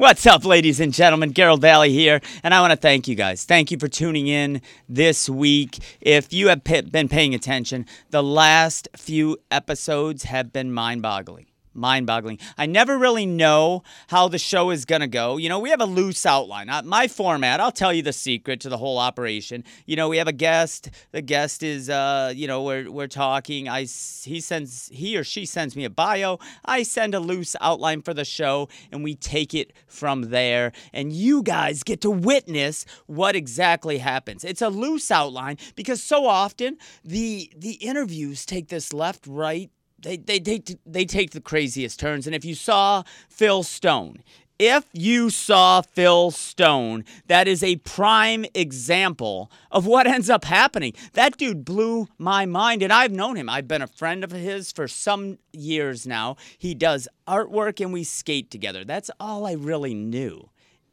What's up, ladies and gentlemen? Garold Vallie here, and I want to thank you guys. Thank you for tuning in this week. If you have been paying attention, the last few episodes have been mind boggling mind boggling. I never really know how the show is going to go. You know, we have a loose outline. My format, I'll tell you the secret to the whole operation. You know, we have a guest. The guest is, uh, you know, we're, we're talking. I, he sends, he or she sends me a bio. I send a loose outline for the show and we take it from there. And you guys get to witness what exactly happens. It's a loose outline because so often the, the interviews take this left, right, they, they take they take the craziest turns. And if you saw Phil Stone, if you saw Phil Stone, that is a prime example of what ends up happening. That dude blew my mind, and I've known him. I've been a friend of his for some years now. He does artwork and we skate together. That's all I really knew.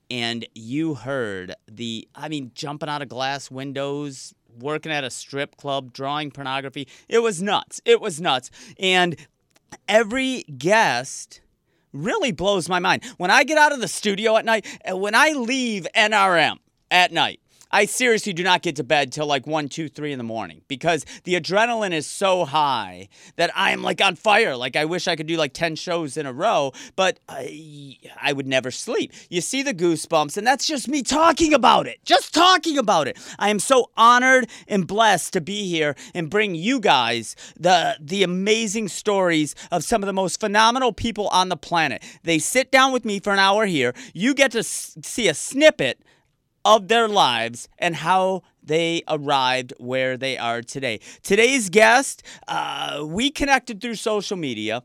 And you heard the, I mean, jumping out of glass windows, working at a strip club, drawing pornography. It was nuts. It was nuts. And every guest really blows my mind. When I get out of the studio at night, eh, when I leave NRM at night, I seriously do not get to bed till like 1, 2, 3 in the morning because the adrenaline is so high that I'm like on fire. Like I wish I could do like 10 shows in a row, but I, I would never sleep. You see the goosebumps, and that's just me talking about it. Just talking about it. I am so honored and blessed to be here and bring you guys the, the amazing stories of some of the most phenomenal people on the planet. They sit down with me for an hour here. You get to s- see a snippet of their lives and how they arrived where they are today. Today's guest, uh, we connected through social media.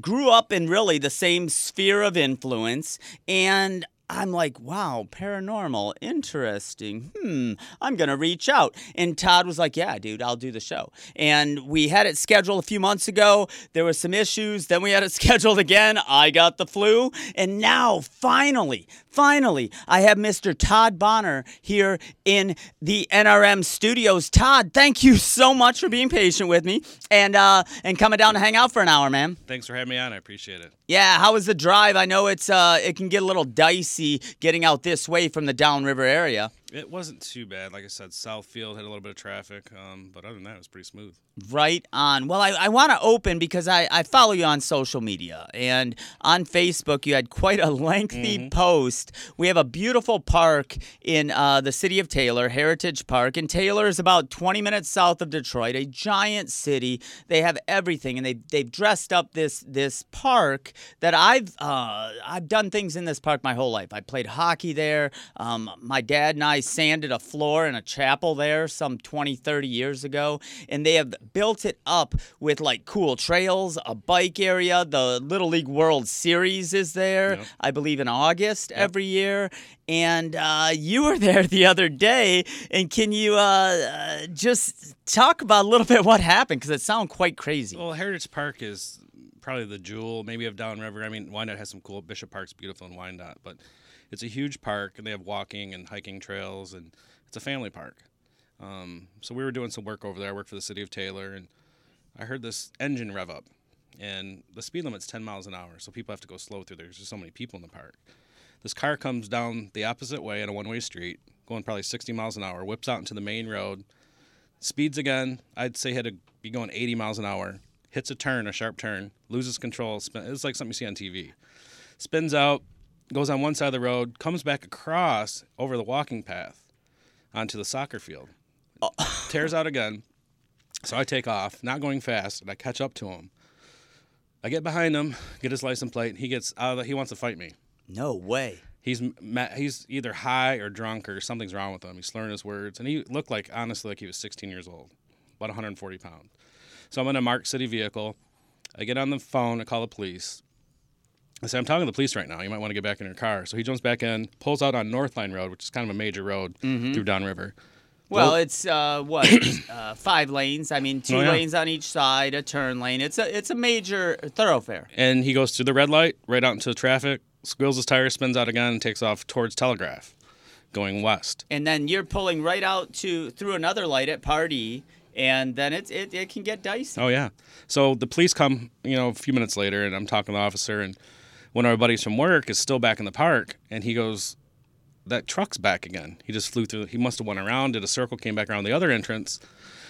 grew up in really the same sphere of influence, and I'm like, wow, paranormal, interesting. Hmm, I'm going to reach out. And Todd was like, yeah, dude, I'll do the show. And we had it scheduled a few months ago. There were some issues. Then we had it scheduled again. I got the flu. And now, finally, finally, I have Mr. Todd Bonner here in the NRM studios. Todd, thank you so much for being patient with me and uh, and coming down to hang out for an hour, man. Thanks for having me on. I appreciate it. Yeah, how was the drive? I know it's uh, it can get a little dicey getting out this way from the downriver area. It wasn't too bad. Like I said, Southfield had a little bit of traffic, um, but other than that, it was pretty smooth. Right on. Well, I, I want to open because I, I follow you on social media. And on Facebook, you had quite a lengthy mm-hmm. post. We have a beautiful park in uh, the city of Taylor, Heritage Park. And Taylor is about 20 minutes south of Detroit, a giant city. They have everything. And they, they've dressed up this this park that I've, uh, I've done things in this park my whole life. I played hockey there. Um, my dad and I I sanded a floor in a chapel there some 20, 30 years ago, and they have built it up with like cool trails, a bike area. The Little League World Series is there, yep. I believe, in August yep. every year. And uh, you were there the other day, and can you uh, uh, just talk about a little bit what happened? Because it sounds quite crazy. Well, Heritage Park is probably the jewel, maybe of Downriver. I mean, Wyandotte has some cool. Bishop Park's beautiful in Wyandotte, but it's a huge park, and they have walking and hiking trails, and it's a family park. Um, so we were doing some work over there. I worked for the city of Taylor, and I heard this engine rev up, and the speed limit's 10 miles an hour, so people have to go slow through there. There's just so many people in the park. This car comes down the opposite way on a one-way street, going probably 60 miles an hour, whips out into the main road, speeds again. I'd say had to be going 80 miles an hour, hits a turn, a sharp turn, loses control. Spin, it's like something you see on TV. Spins out, goes on one side of the road, comes back across over the walking path onto the soccer field, oh. tears out a gun. So I take off, not going fast, and I catch up to him. I get behind him, get his license plate. He gets out of the, he wants to fight me. No way. He's he's either high or drunk or something's wrong with him. He's slurring his words, and he looked like honestly like he was 16 years old, about 140 pounds. So I'm in a Mark City vehicle. I get on the phone, I call the police. I say, I'm talking to the police right now. You might want to get back in your car. So he jumps back in, pulls out on Northline Road, which is kind of a major road mm-hmm. through Downriver. Well, well it's uh, what uh, five lanes. I mean, two oh, yeah. lanes on each side, a turn lane. It's a it's a major thoroughfare. And he goes through the red light, right out into the traffic, squeals his tires, spins out again, and takes off towards Telegraph, going west. And then you're pulling right out to through another light at Pardee, and then it, it, it can get dicey. Oh yeah. So the police come, you know, a few minutes later, and I'm talking to the officer, and one of our buddies from work is still back in the park, and he goes, "That truck's back again." He just flew through. He must have went around, did a circle, came back around the other entrance.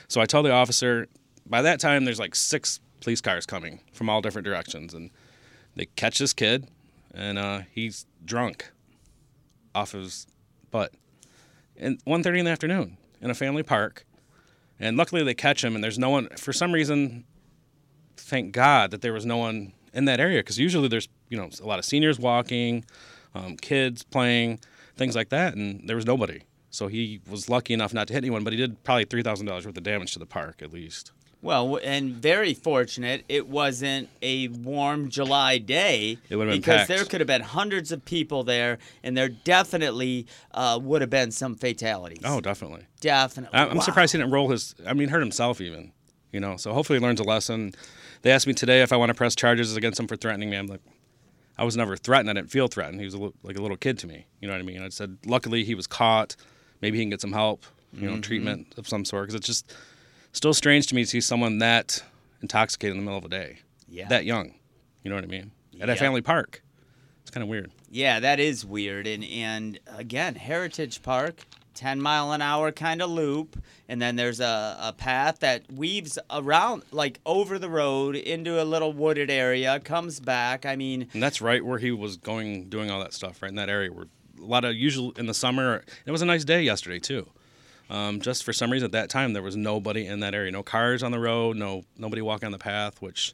So I tell the officer. By that time, there's like six police cars coming from all different directions, and they catch this kid, and uh, he's drunk off his butt. And 1.30 in the afternoon in a family park, and luckily they catch him, and there's no one. For some reason, thank God that there was no one in that area because usually there's you know a lot of seniors walking, um, kids playing, things like that, and there was nobody. So he was lucky enough not to hit anyone, but he did probably three thousand dollars worth of damage to the park at least. Well, and very fortunate it wasn't a warm July day It would have because packed. there could have been hundreds of people there, and there definitely uh, would have been some fatalities. Oh, definitely. definitely. I'm Wow. surprised he didn't roll his. I mean, hurt himself even. You know, so hopefully he learns a lesson. They asked me today if I want to press charges against him for threatening me. I'm like, I was never threatened. I didn't feel threatened. He was a li- like a little kid to me. You know what I mean? I said, luckily he was caught. Maybe he can get some help. You know, Mm-hmm. treatment of some sort. Because it's just still strange to me to see someone that intoxicated in the middle of the day, Yeah. that young. You know what I mean? At Yeah. a family park. It's kind of weird. Yeah, that is weird. And and again, Heritage Park, ten mile an hour kind of loop, and then there's a, a path that weaves around like over the road into a little wooded area, comes back. I mean, And that's right where he was going, doing all that stuff, right in that area where a lot of usual in the summer. It was a nice day yesterday too. Um, just for some reason at that time there was nobody in that area, no cars on the road, no nobody walking on the path, which,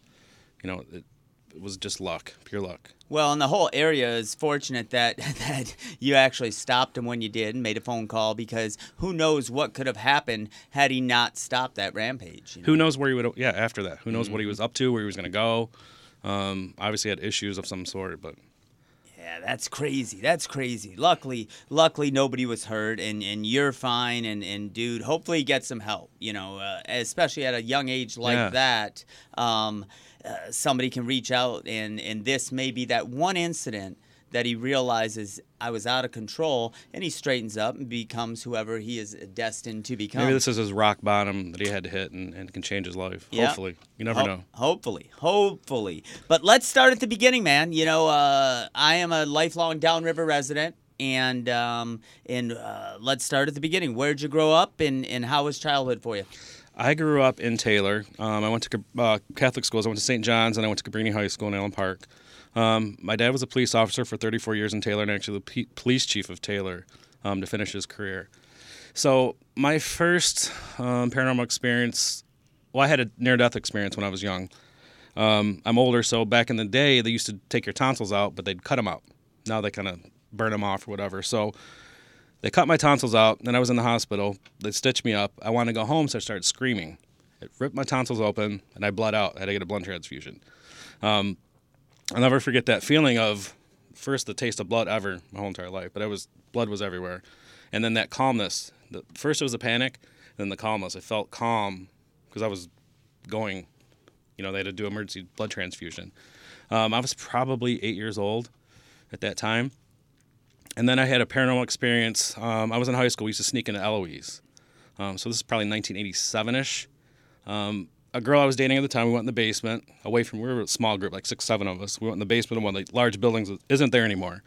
you know, it, it was just luck, pure luck. Well, and the whole area is fortunate that that you actually stopped him when you did and made a phone call because who knows what could have happened had he not stopped that rampage. you know? Who knows where he would? Yeah, after that, who knows what he was up to, where he was going to go. Um, obviously had issues of some sort, but Yeah, that's crazy. That's crazy. Luckily, luckily nobody was hurt, and, and you're fine. And, and dude, hopefully get some help. You know, uh, especially at a young age like Yeah. that, um, uh, somebody can reach out, and and this may be that one incident that he realizes I was out of control, and he straightens up and becomes whoever he is destined to become. maybe this is his rock bottom that he had to hit and, and can change his life. Yeah. Hopefully, you never Ho- know. Hopefully, hopefully. But let's start at the beginning, man. You know, uh, I am a lifelong Downriver resident, and um, and uh, let's start at the beginning. Where'd you grow up, and, and how was childhood for you? I grew up in Taylor. Um, I went to uh, Catholic schools. I went to St. John's and I went to Cabrini High School in Allen Park. Um, my dad was a police officer for 34 years in Taylor and actually the p- police chief of Taylor um, to finish his career. So my first um, paranormal experience, well, I had a near-death experience when I was young. Um, I'm older, so back in the day, they used to take your tonsils out, but they'd cut them out. Now they kind of burn them off or whatever. So they cut my tonsils out, and I was in the hospital. They stitched me up. I wanted to go home, so I started screaming. It ripped my tonsils open, and I bled out. I had to get a blood transfusion. Um, I'll never forget that feeling of first the taste of blood ever my whole entire life, but it was blood was everywhere, and then that calmness. The, first it was a panic, then the calmness. I felt calm because I was going. You know, they had to do emergency blood transfusion. Um, I was probably eight years old at that time. And then I had a paranormal experience. Um, I was in high school. We used to sneak into Eloise. Um, so this is probably 1987 ish. Um, a girl I was dating at the time, we went in the basement, away from, we were a small group, like six, seven of us. We went in the basement of one of the large buildings that isn't there anymore.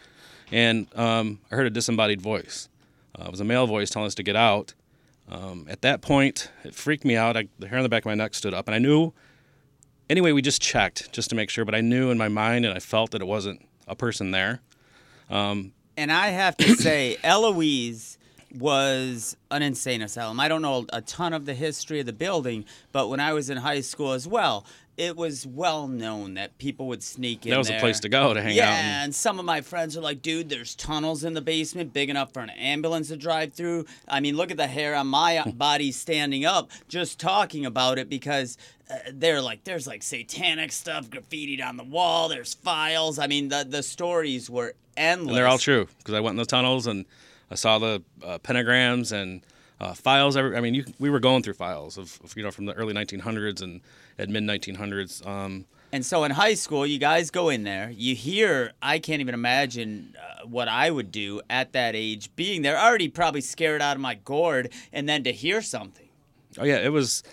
And um, I heard a disembodied voice. Uh, it was a male voice telling us to get out. Um, at that point, it freaked me out. I, the hair on the back of my neck stood up, and I knew. Anyway, we just checked just to make sure, but I knew in my mind and I felt that it wasn't a person there. And I have to say, Eloise was an insane asylum. I don't know a ton of the history of the building, but when I was in high school as well, it was well known that people would sneak in That was there. a place to go to hang yeah, out. and- and some of my friends are like, dude, there's tunnels in the basement big enough for an ambulance to drive through. I mean, look at the hair on my body standing up just talking about it because uh, they're like, there's like satanic stuff graffitied on the wall, there's files. I mean, the, the stories were endless. And they're all true because I went in the tunnels and I saw the uh, pentagrams and uh, files. Every, I mean, you, we were going through files of, of you know from the early 1900s and at mid 1900s. Um, And so in high school, you guys go in there. You hear, I can't even imagine uh, what I would do at that age, being there, already probably scared out of my gourd, and then to hear something. oh yeah, it was.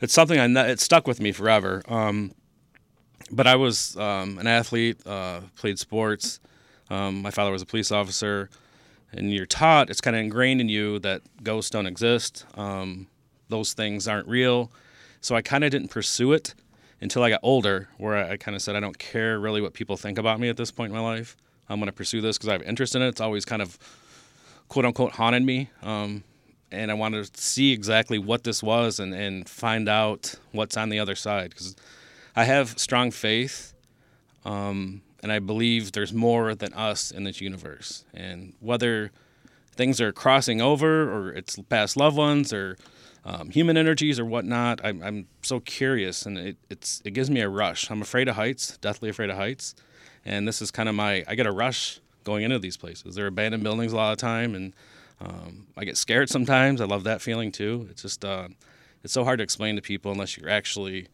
It's something I it stuck with me forever. Um, but I was um, an athlete, uh, played sports. Um, my father was a police officer, and you're taught it's kind of ingrained in you that ghosts don't exist. Um, those things aren't real. So I kind of didn't pursue it until I got older, where I, I kind of said I don't care really what people think about me at this point in my life. I'm going to pursue this because I have interest in it. It's always kind of quote unquote haunted me. Um, and I wanted to see exactly what this was and, and find out what's on the other side because I have strong faith, um, and I believe there's more than us in this universe. And whether things are crossing over or it's past loved ones or um, human energies or whatnot, I'm, I'm so curious, and it, it's it gives me a rush. I'm afraid of heights, deathly afraid of heights, and this is kind of my I get a rush going into these places. They're abandoned buildings a lot of time, and um, I get scared sometimes. I love that feeling too. It's just uh, it's so hard to explain to people unless you're actually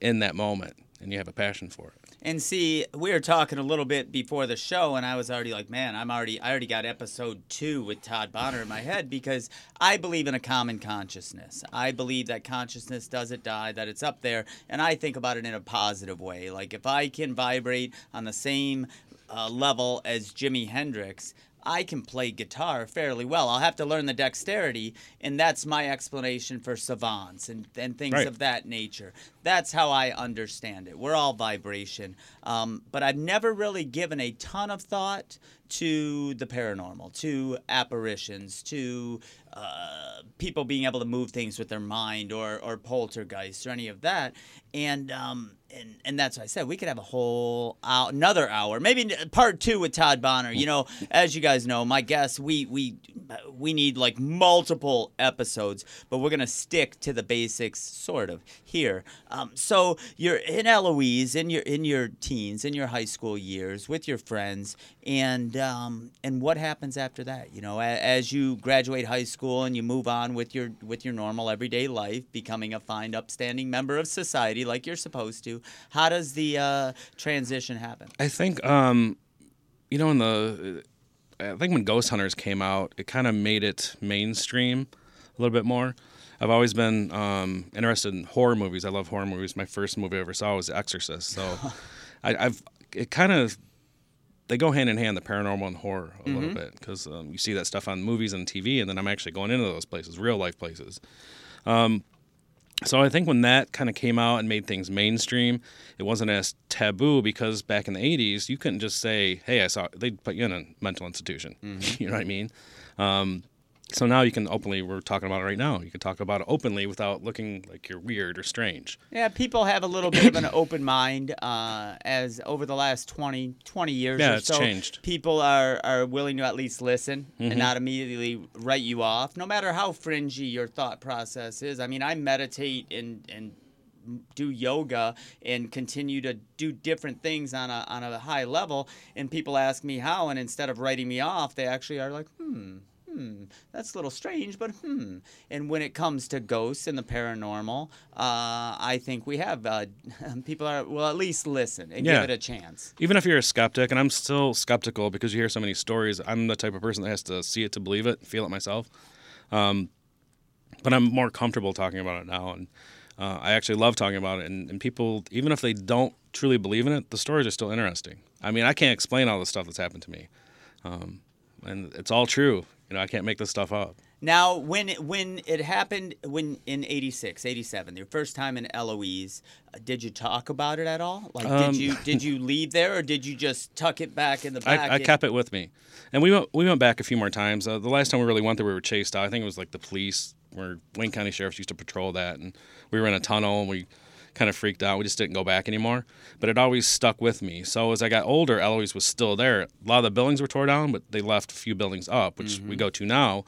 in that moment and you have a passion for it. And see, we were talking a little bit before the show, and I was already like, man, I'm already, I already got episode two with Todd Bonner in my head because I believe in a common consciousness. I believe that consciousness doesn't die, that it's up there, and I think about it in a positive way. Like if I can vibrate on the same uh, level as Jimi Hendrix, I can play guitar fairly well. I'll have to learn the dexterity, and that's my explanation for savants and, and things Right. of that nature. That's how I understand it. We're all vibration. Um, but I've never really given a ton of thought to the paranormal, to apparitions, to uh, people being able to move things with their mind or, or poltergeists or any of that. And, um, and, and that's what I said. We could have a whole hour, another hour, maybe part two with Todd Bonner. You know, as you guys know, my guests, we, we, we need like multiple episodes, but we're going to stick to the basics sort of here. Um, so you're in Eloise, in your, in your teens, in your high school years with your friends and, um, and what happens after that? You know, as you graduate high school and you move on with your, with your normal everyday life, becoming a fine, upstanding member of society like you're supposed to. How does the uh, transition happen? I think, um, you know, in the, I think when Ghost Hunters came out, it kind of made it mainstream a little bit more. I've always been um, interested in horror movies. I love horror movies. My first movie I ever saw was The Exorcist. So I, I've it kind of they go hand in hand, the paranormal and horror a little bit, because um, you see that stuff on movies and TV, and then I'm actually going into those places, real life places. So I think when that kind of came out and made things mainstream, it wasn't as taboo because back in the '80s, you couldn't just say, "Hey, I saw." They'd put you in a mental institution. you know what I mean? Um, so now you can openly. We're talking about it right now. You can talk about it openly without looking like you're weird or strange. Yeah, people have a little bit of an open mind uh, as over the last 20, 20 years Yeah, or it's so. changed. People are, are willing to at least listen Mm-hmm. and not immediately write you off, no matter how fringy your thought process is. I mean, I meditate and, and do yoga and continue to do different things on a, on a high level, and people ask me how, and instead of writing me off, they actually are like, hmm, hmm, that's a little strange, but hmm. And when it comes to ghosts and the paranormal, uh, I think we have uh, people are will at least listen and Yeah. give it a chance. Even if you're a skeptic, and I'm still skeptical because you hear so many stories. I'm the type of person that has to see it to believe it, feel it myself. Um, but I'm more comfortable talking about it now, and uh, I actually love talking about it. And, and people, even if they don't truly believe in it, the stories are still interesting. I mean, I can't explain all the stuff that's happened to me, um, and it's all true. You know, I can't make this stuff up. Now, when it, when it happened, when in 86, 87, your first time in Eloise, uh, did you talk about it at all? Like, Um, did you did you leave there, or did you just tuck it back in the back? I, I kept it with me, and we went we went back a few more times. Uh, the last time we really went there, we were chased out. I think it was like the police, where Wayne County Sheriffs used to patrol that, and we were in a tunnel and we kind of freaked out. We just didn't go back anymore. But it always stuck with me. So as I got older, Eloise was still there. A lot of the buildings were torn down, but they left a few buildings up, which we go to now.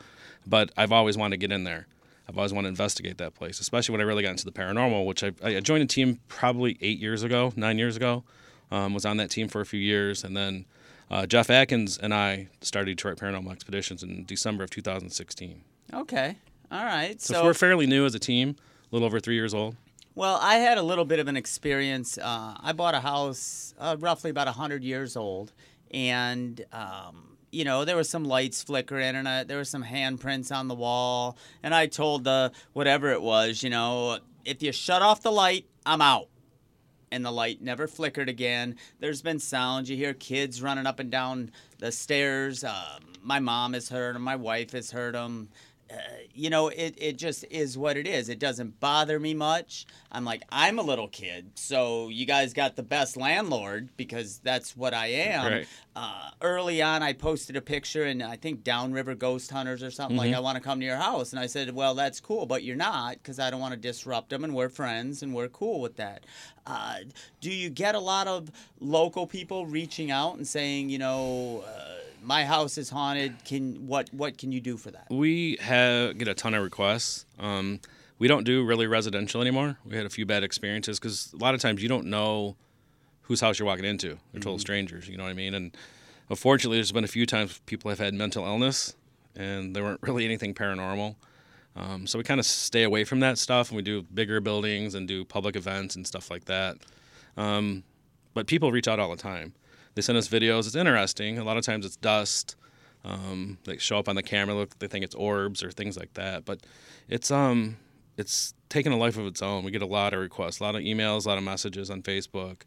But I've always wanted to get in there. I've always wanted to investigate that place, especially when I really got into the paranormal, which I, I joined a team probably eight years ago, nine years ago. Um, was on that team for a few years, and then uh, Jeff Atkins and I started Detroit Paranormal Expeditions in December of 2016. Okay, all right. So, So, we're fairly new as a team, a little over three years old. Well, I had a little bit of an experience. Uh, I bought a house uh, roughly about 100 years old, and, um, you know, there were some lights flickering, and uh, there were some handprints on the wall. And I told the whatever it was, you know, if you shut off the light, I'm out. and the light never flickered again. There's been sounds. You hear kids running up and down the stairs. Uh, my mom has heard them. My wife has heard them. Uh, you know, it, it just is what it is. It doesn't bother me much. I'm like, I'm a little kid, so you guys got the best landlord because that's what I am. Right. Uh, early on, I posted a picture and I think Downriver Ghost Hunters or something like, I want to come to your house. And I said, Well, that's cool, but you're not because I don't want to disrupt them and we're friends and we're cool with that. Uh, do you get a lot of local people reaching out and saying, you know, uh, my house is haunted. Can what what can you do for that? We have get a ton of requests. Um, we don't do really residential anymore. We had a few bad experiences because a lot of times you don't know whose house you're walking into. They're total strangers. You know what I mean? And unfortunately, there's been a few times people have had mental illness, and there weren't really anything paranormal. Um, so we kind of stay away from that stuff, and we do bigger buildings and do public events and stuff like that. Um, but people reach out all the time. They send us videos. It's interesting. A lot of times it's dust. Um, they show up on the camera. Look, they think it's orbs or things like that. But it's um, it's taken a life of its own. We get a lot of requests, a lot of emails, a lot of messages on Facebook.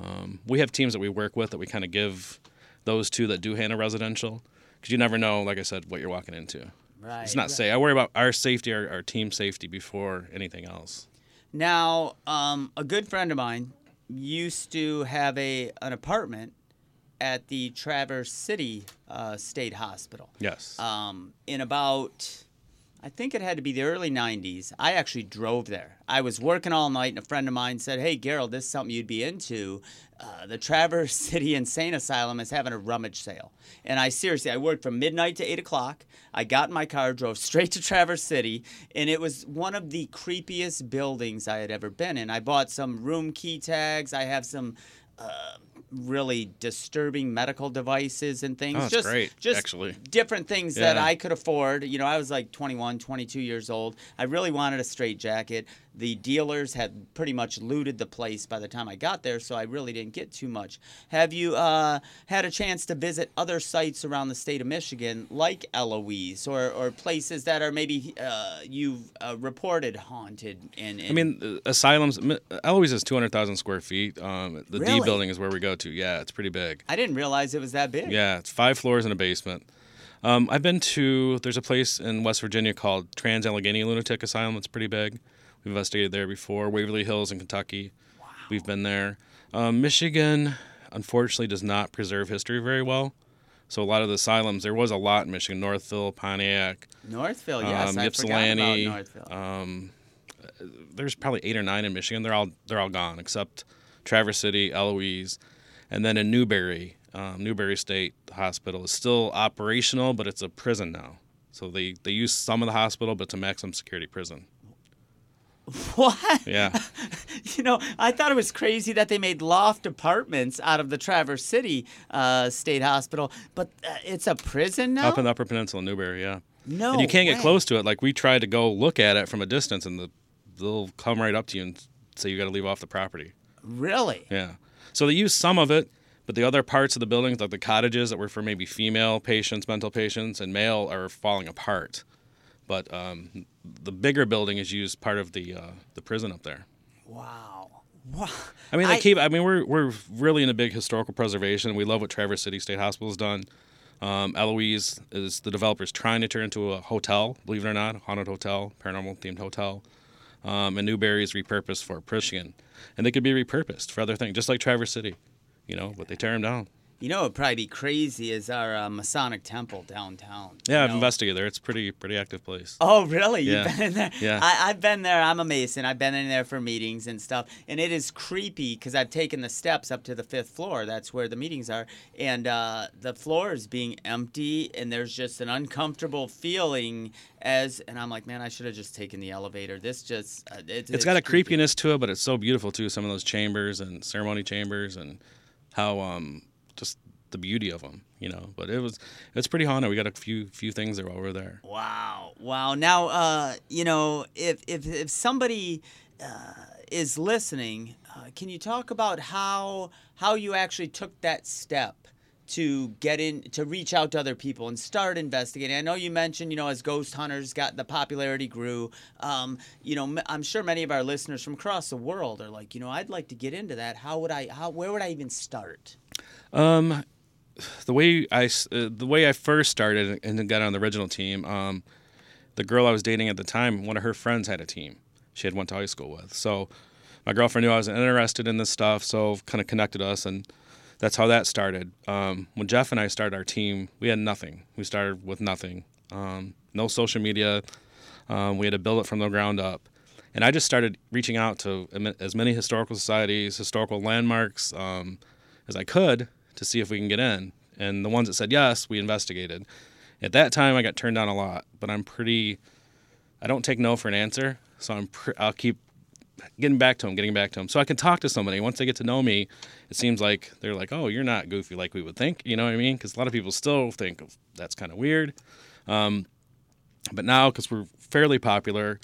Um, we have teams that we work with that we kind of give those to that do handle residential because you never know, like I said, what you're walking into. Right. It's not safe. I worry about our safety, our, our team safety before anything else. Now, um, a good friend of mine used to have a an apartment at the Traverse City uh, State Hospital. Yes. Um, in about, I think it had to be the early 90s. I actually drove there. I was working all night, and a friend of mine said, Hey, Garold, this is something you'd be into. Uh, the Traverse City Insane Asylum is having a rummage sale. And I seriously, I worked from midnight to 8 o'clock. I got in my car, drove straight to Traverse City, and it was one of the creepiest buildings I had ever been in. I bought some room key tags. I have some. Uh, really disturbing medical devices and things Oh, that's just great, just actually. different things that I could afford. You know, I was like 21, 22 years old. I really wanted a straight jacket. The dealers had pretty much looted the place by the time I got there, so I really didn't get too much. Have you uh, had a chance to visit other sites around the state of Michigan, like Eloise, or, or places that are maybe uh, you've uh, reported haunted? And, I mean, uh, asylums. Eloise is 200,000 square feet. Um, the Really? D building is where we go to. Yeah, it's pretty big. I didn't realize it was that big. Yeah, it's five floors and a basement. Um, I've been to. There's a place in West Virginia called Trans Allegheny Lunatic Asylum. It's pretty big. We've investigated there before. Waverly Hills in Kentucky. Wow. We've been there. Um, Michigan, unfortunately, does not preserve history very well. So a lot of the asylums, there was a lot in Michigan. Northville, Pontiac. Northville, yes, Um, I forgot about Northville. Um, there's probably eight or nine in Michigan. They're all they're all gone except Traverse City, Eloise, and then in Newberry, um, Newberry State Hospital is still operational, but it's a prison now. So they they use some of the hospital, but it's a maximum security prison. what? Yeah, You know, I thought it was crazy that they made loft apartments out of the Traverse City uh, State Hospital, but uh, it's a prison now. up in the Upper Peninsula, Newberry. Yeah, no, and you can't get close to it. Like we tried to go look at it from a distance, and the they'll come right up to you and say you got to leave off the property. Really? Yeah. So they use some of it, but the other parts of the buildings, like the cottages that were for maybe female patients, mental patients, and male, are falling apart. But um, the bigger building is used part of the uh, the prison up there. Wow. Wow. I mean, they I- keep. I mean, we're we're really into big historical preservation. We love what Traverse City State Hospital has done. Um, Eloise is the developers trying to turn into a hotel. Believe it or not, haunted hotel, paranormal themed hotel. Um, and Newberry is repurposed for Michigan, and they could be repurposed for other things, just like Traverse City, you know. But they tear them down. You know, it'd probably be crazy is our uh, Masonic temple downtown. Yeah, I've know? investigated there. It's pretty pretty active place. Oh, really? Yeah. You've been in there? Yeah. I, I've been there. I'm a Mason. I've been in there for meetings and stuff. And it is creepy because I've taken the steps up to the fifth floor. That's where the meetings are. And uh, the floor is being empty, and there's just an uncomfortable feeling as, and I'm like, man, I should have just taken the elevator. This just, uh, it, it's got a creepy. creepiness to it, but it's so beautiful too. Some of those chambers and ceremony chambers, and how um the beauty of them, you know. But it was it's pretty haunted. We got a few few things there while we are there. Wow, wow. Now, uh, you know, if if if somebody uh, is listening, uh, can you talk about how how you actually took that step to get in to reach out to other people and start investigating? I know you mentioned, you know, as ghost hunters got the popularity grew. Um, you know, I'm sure many of our listeners from across the world are like, you know, I'd like to get into that. How would I? How where would I even start? Um, the way I uh, the way I first started and then got on the original team, um, the girl I was dating at the time, one of her friends had a team. She had went to high school with. So my girlfriend knew I was interested in this stuff, so kind of connected us, and that's how that started. Um, when Jeff and I started our team, we had nothing. We started with nothing, um, no social media. Um, we had to build it from the ground up. And I just started reaching out to as many historical societies, historical landmarks um, as I could to see if we can get in. And the ones that said yes, we investigated. At that time, I got turned down a lot, but I'm pretty. I don't take no for an answer, so I'm. Pre- I'll keep getting back to them, getting back to them, so I can talk to somebody. Once they get to know me, it seems like they're like, "Oh, you're not goofy like we would think." You know what I mean? Because a lot of people still think that's kind of weird. Um, but now, because we're fairly popular,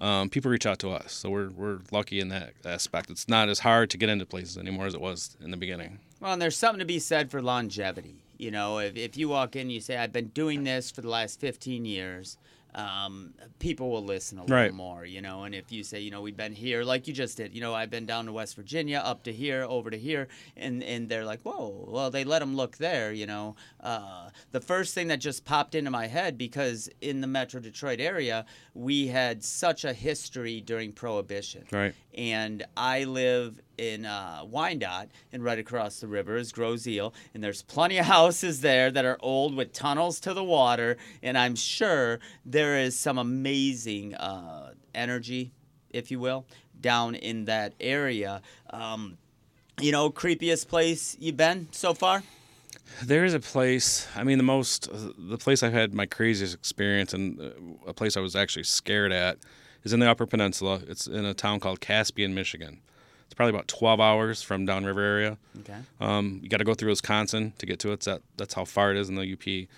um, people reach out to us, so we're we're lucky in that aspect. It's not as hard to get into places anymore as it was in the beginning. Well, and there's something to be said for longevity. You know, if, if you walk in and you say, I've been doing this for the last 15 years, um, people will listen a little right. more, you know. And if you say, you know, we've been here, like you just did, you know, I've been down to West Virginia, up to here, over to here, and and they're like, whoa, well, they let them look there, you know. Uh, the first thing that just popped into my head because in the Metro Detroit area, we had such a history during Prohibition, right? And I live in uh, Wyandotte, and right across the river is Grosse Ile, and there's plenty of houses there that are old with tunnels to the water, and I'm sure there is some amazing uh, energy, if you will, down in that area. Um, you know, creepiest place you've been so far? There is a place. I mean, the most, the place I've had my craziest experience, and uh, a place I was actually scared at, is in the Upper Peninsula. It's in a town called Caspian, Michigan. It's probably about 12 hours from downriver area. Okay. Um, you got to go through Wisconsin to get to it. That, that's how far it is in the UP.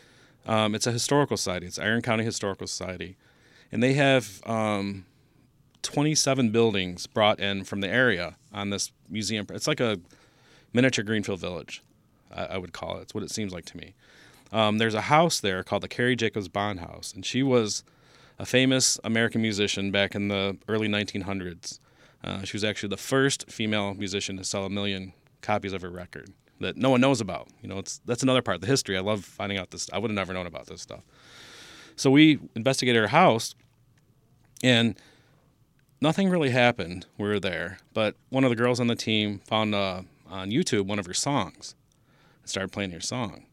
Um, it's a historical society. It's Iron County Historical Society, and they have um, 27 buildings brought in from the area on this museum. It's like a miniature Greenfield Village, I, I would call it. It's what it seems like to me. Um, there's a house there called the Carrie Jacobs Bond House, and she was a famous American musician back in the early 1900s. Uh, she was actually the first female musician to sell a million copies of her record that no one knows about. You know, it's that's another part of the history. I love finding out this. I would have never known about this stuff. So we investigated her house, and nothing really happened. We were there, but one of the girls on the team found uh, on YouTube one of her songs and started playing her song.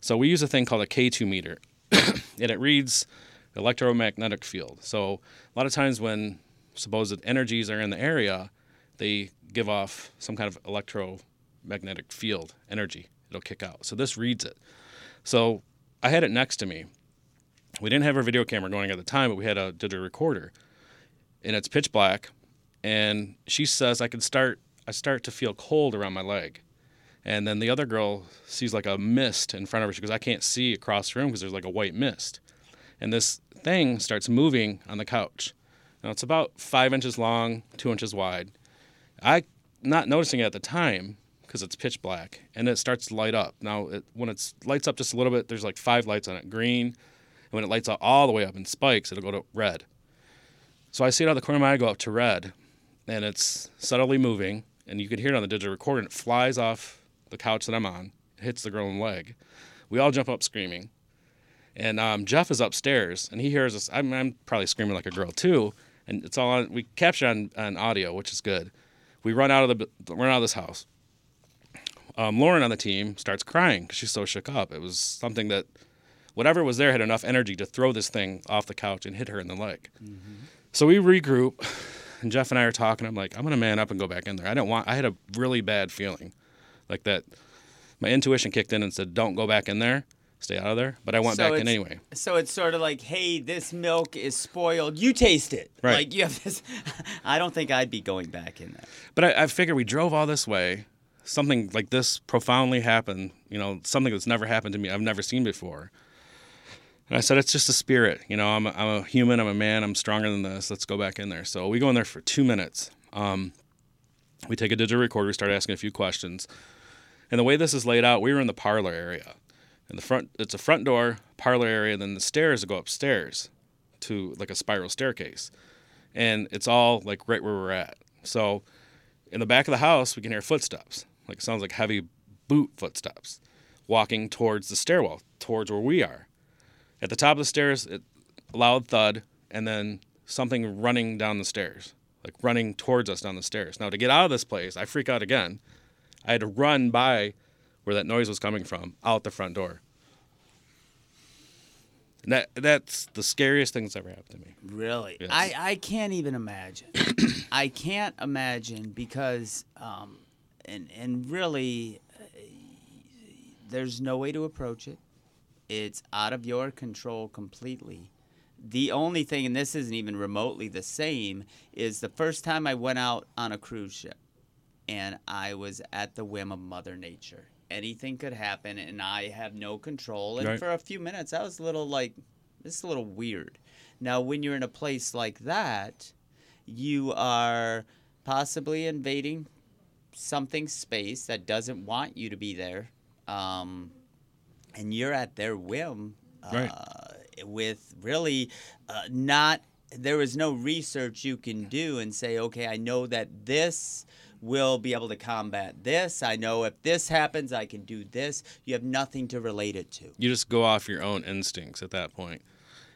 So we use a thing called a K2 meter, and it reads electromagnetic field. So a lot of times when supposed energies are in the area, they give off some kind of electromagnetic field energy. It'll kick out. So this reads it. So I had it next to me. We didn't have our video camera going at the time, but we had a digital recorder, and it's pitch black. And she says I can start. I start to feel cold around my leg, and then the other girl sees like a mist in front of her. She goes, I can't see across the room because there's like a white mist, and this thing starts moving on the couch. Now it's about five inches long, two inches wide. I not noticing it at the time because it's pitch black, and it starts to light up. Now it, when it lights up just a little bit, there's like five lights on it, green, and when it lights up all the way up in spikes, it'll go to red. So I see it out the corner of my eye go up to red, and it's subtly moving, and you could hear it on the digital recorder, and it flies off the couch that I'm on, hits the girl in the leg. We all jump up screaming. And um, Jeff is upstairs, and he hears us. I'm, I'm probably screaming like a girl too and it's all on, we capture on, on audio, which is good. We run out of the run out of this house. Um, Lauren on the team starts crying because she's so shook up. It was something that whatever was there had enough energy to throw this thing off the couch and hit her in the leg. Mm-hmm. So we regroup, and Jeff and I are talking. I'm like, I'm gonna man up and go back in there. I don't want. I had a really bad feeling, like that. My intuition kicked in and said, "Don't go back in there." Stay out of there. But I went so back in anyway. So it's sort of like, hey, this milk is spoiled. You taste it. Right. Like you have this. I don't think I'd be going back in there. But I, I figured we drove all this way. Something like this profoundly happened. You know, something that's never happened to me. I've never seen before. And I said, it's just a spirit. You know, I'm a, I'm a human. I'm a man. I'm stronger than this. Let's go back in there. So we go in there for two minutes. Um, we take a digital recorder. We start asking a few questions And the way this is laid out, we were in the parlor area. And the front it's a front door, parlor area, and then the stairs go upstairs to like a spiral staircase. And it's all like right where we're at. So in the back of the house, we can hear footsteps. Like it sounds like heavy boot footsteps walking towards the stairwell, towards where we are. At the top of the stairs, it, a loud thud, and then something running down the stairs, like running towards us down the stairs. Now, to get out of this place, I freak out again. I had to run by where that noise was coming from, out the front door. And that that's the scariest thing that's ever happened to me. Really? Yes. I, I can't even imagine. I can't imagine because, um, and, and really, uh, there's no way to approach it. It's out of your control completely. The only thing, and this isn't even remotely the same, is the first time I went out on a cruise ship and I was at the whim of Mother Nature. Anything could happen, and I have no control. And Right. for a few minutes, I was a little like, this is a little weird. Now, when you're in a place like that, you are possibly invading something space that doesn't want you to be there, um, and you're at their whim. Right. Uh, with really uh, not, there is no research you can do and say, okay, I know that this will be able to combat this. I know if this happens, I can do this. You have nothing to relate it to. You just go off your own instincts at that point.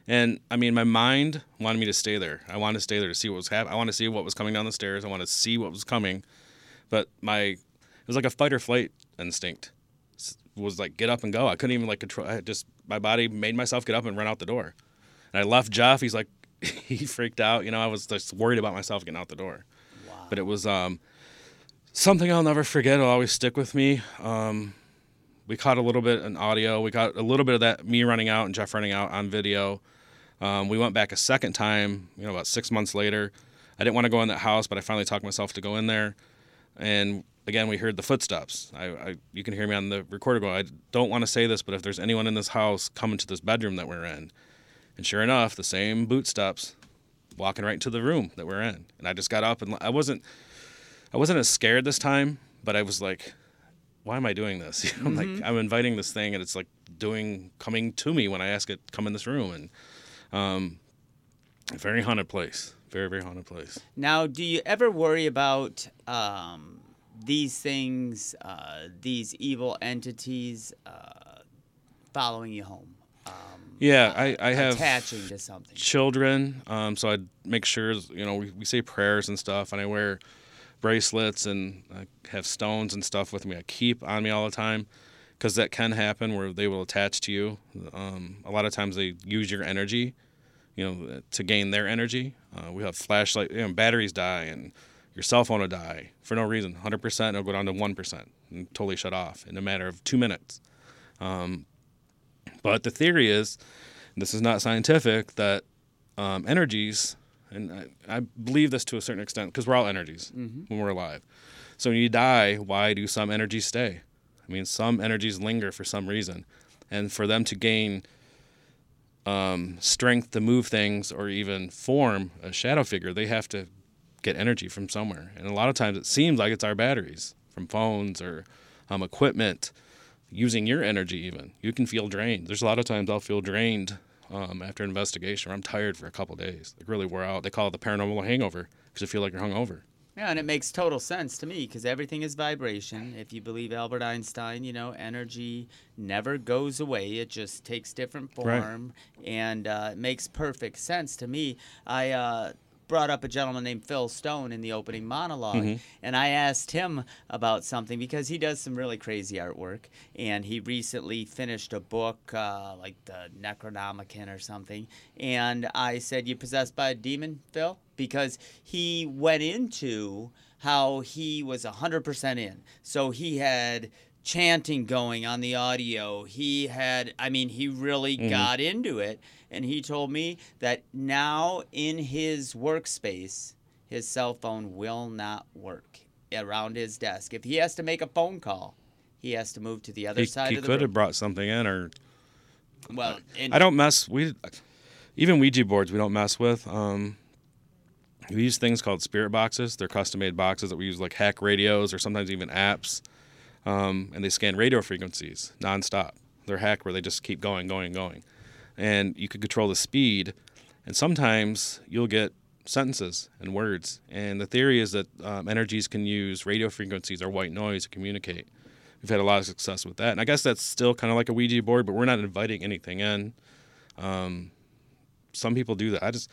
And I mean, my mind wanted me to stay there. I wanted to stay there to see what was happening. I wanted to see what was coming down the stairs. I wanted to see what was coming. But my, it was like a fight or flight instinct. S- Was like get up and go. I couldn't even like control. I just my body made myself get up and run out the door. And I left Jeff. He's like, he freaked out. You know, I was just worried about myself getting out the door. Wow. But it was um, something I'll never forget. It'll always stick with me. Um, we caught a little bit in audio. We got a little bit of that me running out and Jeff running out on video. Um, we went back a second time, you know, about six months later. I didn't want to go in that house, but I finally talked myself to go in there. And again, we heard the footsteps. I, I you can hear me on the recorder go, I don't want to say this, but if there's anyone in this house coming to this bedroom that we're in, and sure enough, the same boot steps walking right into the room that we're in. And I just got up and I wasn't, I wasn't as scared this time, but I was like, why am I doing this? You know, I'm like I'm inviting this thing and it's like doing coming to me when I ask it come in this room and um very haunted place. Very, very haunted place. Now, do you ever worry about um, these things, uh, these evil entities uh, following you home? Um, Yeah, I, I have attaching to something. children, um, so I make sure you know we, we say prayers and stuff, and I wear bracelets and I have stones and stuff with me. I keep on me all the time because that can happen where they will attach to you. Um, a lot of times they use your energy, you know, to gain their energy. Uh, we have flashlight, you know, batteries die and your cell phone will die for no reason. 100% it'll go down to 1% and totally shut off in a matter of two minutes. Um, but the theory is, this is not scientific, that um, energies, and I, I believe this to a certain extent because we're all energies when we're alive. So when you die, why do some energies stay? I mean, some energies linger for some reason, and for them to gain um, strength to move things or even form a shadow figure, they have to get energy from somewhere. And a lot of times, it seems like it's our batteries from phones or um, equipment using your energy even you can feel drained there's a lot of times i'll feel drained um, after an investigation or i'm tired for a couple days like really wore out they call it the paranormal hangover because you feel like you're hungover Yeah, and it makes total sense to me because everything is vibration. If you believe Albert Einstein, you know, energy never goes away; it just takes different Right. form, and uh, it makes perfect sense to me. I uh, brought up a gentleman named Phil Stone in the opening monolog Mm-hmm. and I asked him about something because he does some really crazy artwork, and he recently finished a book uh, like the Necronomicon or something. And I said, "You possessed by a demon, Phil?" Because he went into how he was 100% in. So he had chanting going on the audio. He had, I mean, he really got into it. And he told me that now in his workspace, his cell phone will not work around his desk. If he has to make a phone call, he has to move to the other he, side he of the could room. have brought something in or well, and i don't mess we even ouija boards we don't mess with um, we use things called spirit boxes they're custom made boxes that we use like hack radios or sometimes even apps um, and they scan radio frequencies nonstop. They're hacked where they just keep going, going, going, and you could control the speed. And sometimes you'll get sentences and words. And the theory is that um, energies can use radio frequencies or white noise to communicate. We've had a lot of success with that. And I guess that's still kind of like a Ouija board, but we're not inviting anything in. Um, some people do that. I just,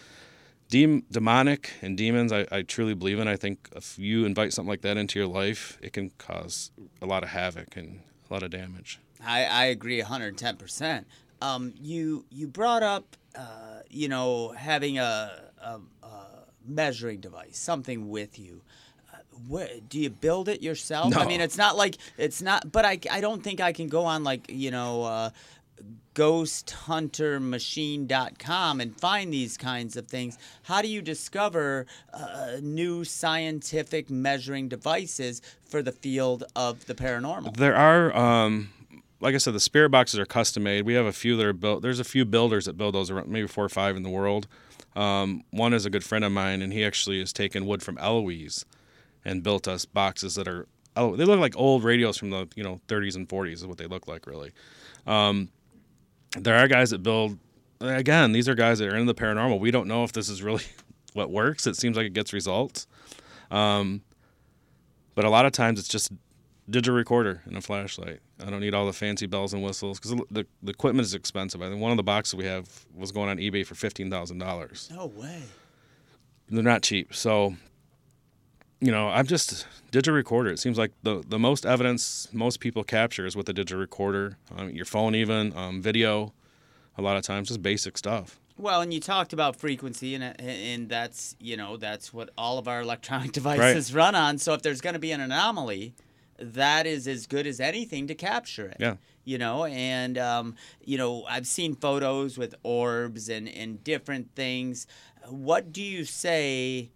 dem- demonic and demons, I, I truly believe in. I think if you invite something like that into your life, it can cause a lot of havoc and a lot of damage. I, I agree 110%. Um, you you brought up, uh, you know, having a, a, a measuring device, something with you. Uh, do you build it yourself? I mean, it's not like it's not, but I, I don't think I can go on like you know, uh, ghosthuntermachine.com and find these kinds of things. How do you discover uh, new scientific measuring devices for the field of the paranormal? There are, um, like I said, the spirit boxes are custom made. We have a few that are built. There's a few builders that build those, around, maybe four or five in the world. Um, one is a good friend of mine, and he actually has taken wood from Eloise and built us boxes that are. Oh, they look like old radios from the you know 30s and 40s is what they look like really. Um, there are guys that build. Again, these are guys that are into the paranormal. We don't know if this is really what works. It seems like it gets results. Um, but a lot of times it's just digital recorder and a flashlight. I don't need all the fancy bells and whistles because the, the equipment is expensive. I think one of the boxes we have was going on eBay for fifteen thousand dollars. No way. They're not cheap, so you know I'm just digital recorder. It seems like the the most evidence most people capture is with a digital recorder, um, your phone, even um, video. A lot of times, just basic stuff. Well, and you talked about frequency, and and that's you know that's what all of our electronic devices run on. So if there's going to be an anomaly, that is as good as anything to capture it. Yeah. You know, and um, you know I've seen photos with orbs and and different things. What do you say?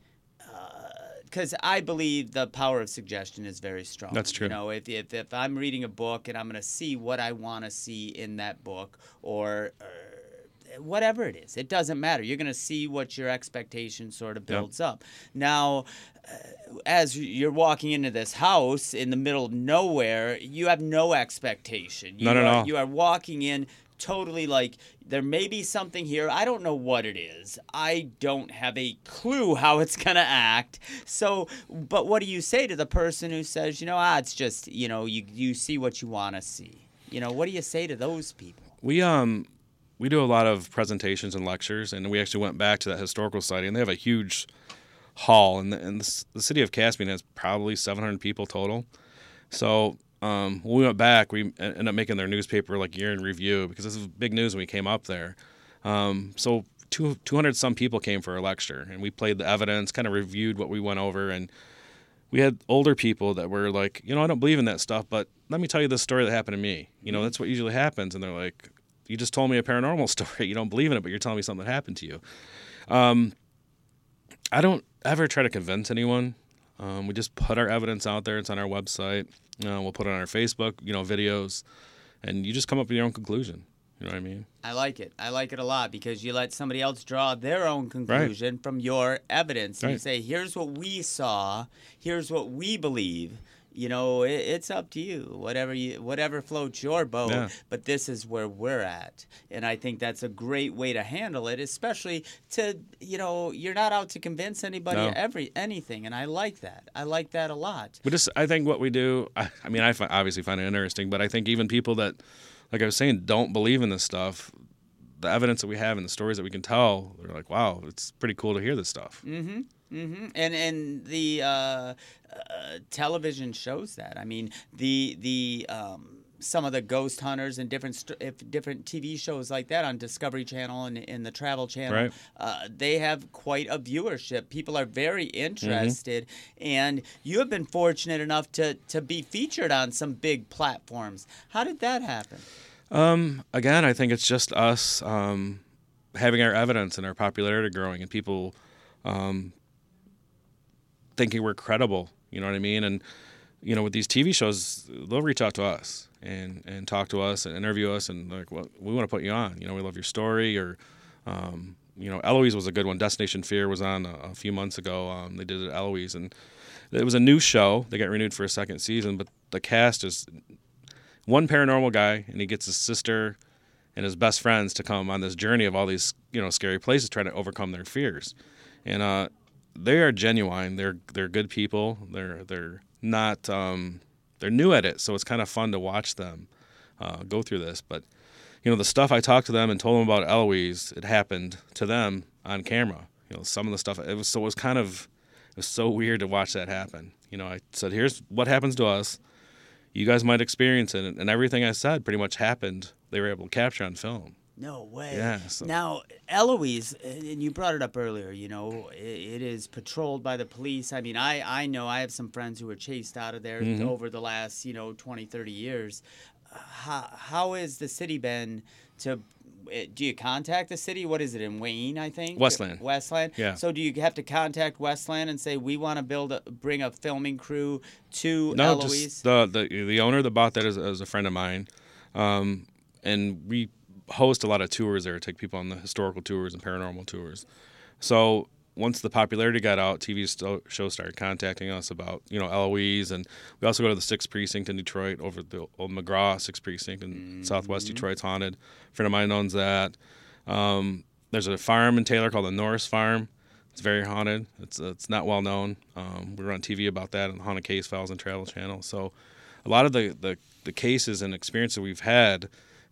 Because I believe the power of suggestion is very strong. That's true. You know, if, if, if I'm reading a book and I'm going to see what I want to see in that book, or, or whatever it is. It doesn't matter. You're going to see what your expectation sort of builds up. Now, uh, as you're walking into this house in the middle of nowhere, you have no expectation. You Not at are, all. You are walking in totally like there may be something here. I don't know what it is. I don't have a clue how it's going to act. So, but what do you say to the person who says, you know, ah, it's just, you know, you you see what you want to see. You know, what do you say to those people? We um we do a lot of presentations and lectures, and we actually went back to that historical society, and they have a huge hall, and the, and the, the city of Caspian has probably 700 people total. So um, when we went back, we ended up making their newspaper like year in review because this was big news when we came up there. Um, so two, 200 some people came for our lecture, and we played the evidence, kind of reviewed what we went over, and we had older people that were like, you know, I don't believe in that stuff, but let me tell you this story that happened to me. You know, that's what usually happens. And they're like, you just told me a paranormal story. You don't believe in it, but you're telling me something that happened to you. Um, I don't ever try to convince anyone. Um, we just put our evidence out there. It's on our website. Uh, we'll put it on our Facebook, you know, videos, and you just come up with your own conclusion. You know what I mean? I like it. I like it a lot because you let somebody else draw their own conclusion from your evidence. And You say, "Here's what we saw. Here's what we believe." You know, it, it's up to you. Whatever you, whatever floats your boat. Yeah. But this is where we're at, and I think that's a great way to handle it. Especially to, you know, you're not out to convince anybody No. every anything, and I like that. I like that a lot. But just, I think what we do, I, I mean, I obviously find it interesting, but I think even people that, like I was saying, don't believe in this stuff, the evidence that we have and the stories that we can tell, they're like, wow, it's pretty cool to hear this stuff. Mm-hmm. Hmm And and the uh, uh, television shows that. I mean, the the um, some of the ghost hunters and different st- if different TV shows like that on Discovery Channel and in the Travel Channel, Right. uh, they have quite a viewership. People are very Mm-hmm. interested, and you have been fortunate enough to to be featured on some big platforms. How did that happen? Um, again, I think it's just us um, having our evidence and our popularity growing, and people um, thinking we're credible. You know what I mean? And you know, with these TV shows, they'll reach out to us and and talk to us and interview us, and like, well, we want to put you on. You know, we love your story, or um, you know, Eloise was a good one. Destination Fear was on a, a few months ago. Um, they did it Eloise, and it was a new show. They got renewed for a second season, but the cast is one paranormal guy, and he gets his sister and his best friends to come on this journey of all these you know scary places, trying to overcome their fears. And uh, they are genuine. They're they're good people. They're they're not um, they're new at it, so it's kind of fun to watch them uh, go through this. But you know the stuff I talked to them and told them about Eloise, it happened to them on camera. You know some of the stuff it was so it was kind of it was so weird to watch that happen. You know I said here's what happens to us. You guys might experience it, and everything I said pretty much happened. They were able to capture on film. No way. Yeah, so- Now, Eloise, and you brought it up earlier, you know, it, it is patrolled by the police. I mean, I, I know I have some friends who were chased out of there Mm-hmm. over the last, you know, 20, 30 years. Uh, How, has the city been to. eh, Do you contact the city? What is it in Wayne? I think Westland. Westland. Yeah. So do you have to contact Westland and say we want to build a bring a filming crew to No, Eloise? just the, the the owner that bought that is, is a friend of mine, um, and we host a lot of tours there. Take people on the historical tours and paranormal tours. So once the popularity got out, TV sto- shows started contacting us about you know Eloise, and we also go to the Sixth Precinct in Detroit over the old McGraw Sixth Precinct in Southwest Detroit's haunted. A friend of mine owns that. Um, there's a farm in Taylor called the Norris Farm. It's very haunted. It's it's not well known. Um, we were on TV about that on the Haunted Case Files and Travel Channel. So a lot of the, the, the cases and experiences we've had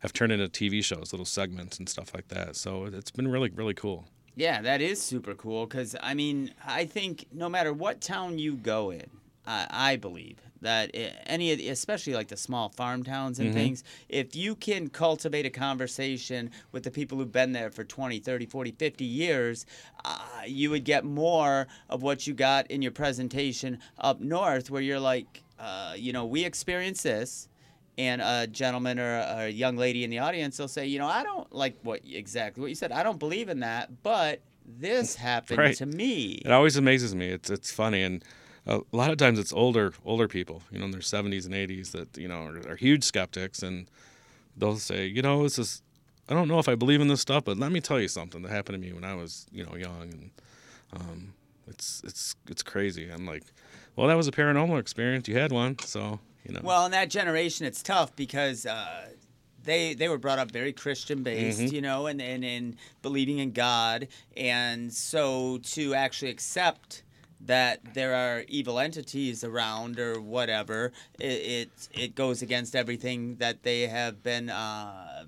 have turned into TV shows, little segments and stuff like that. So it's been really really cool. Yeah, that is super cool because I mean, I think no matter what town you go in, I, I believe that any, of the- especially like the small farm towns and things, if you can cultivate a conversation with the people who've been there for 20, 30, 40, 50 years, uh, you would get more of what you got in your presentation up north where you're like, uh, you know, we experience this and a gentleman or a, young lady in the audience will say, you know, I don't like what exactly what you said. I don't believe in that, but this happened Right. to me. It always amazes me. It's it's funny and. A lot of times it's older older people, you know, in their 70s and 80s that you know are, are huge skeptics, and they'll say, you know, this is, I don't know if I believe in this stuff, but let me tell you something that happened to me when I was, you know, young, and um, it's it's it's crazy. I'm like, well, that was a paranormal experience. You had one, so you know. Well, in that generation, it's tough because uh, they they were brought up very Christian based, Mm-hmm. you know, and, and and believing in God, and so to actually accept that there are evil entities around or whatever, it it, it goes against everything that they have been. Uh,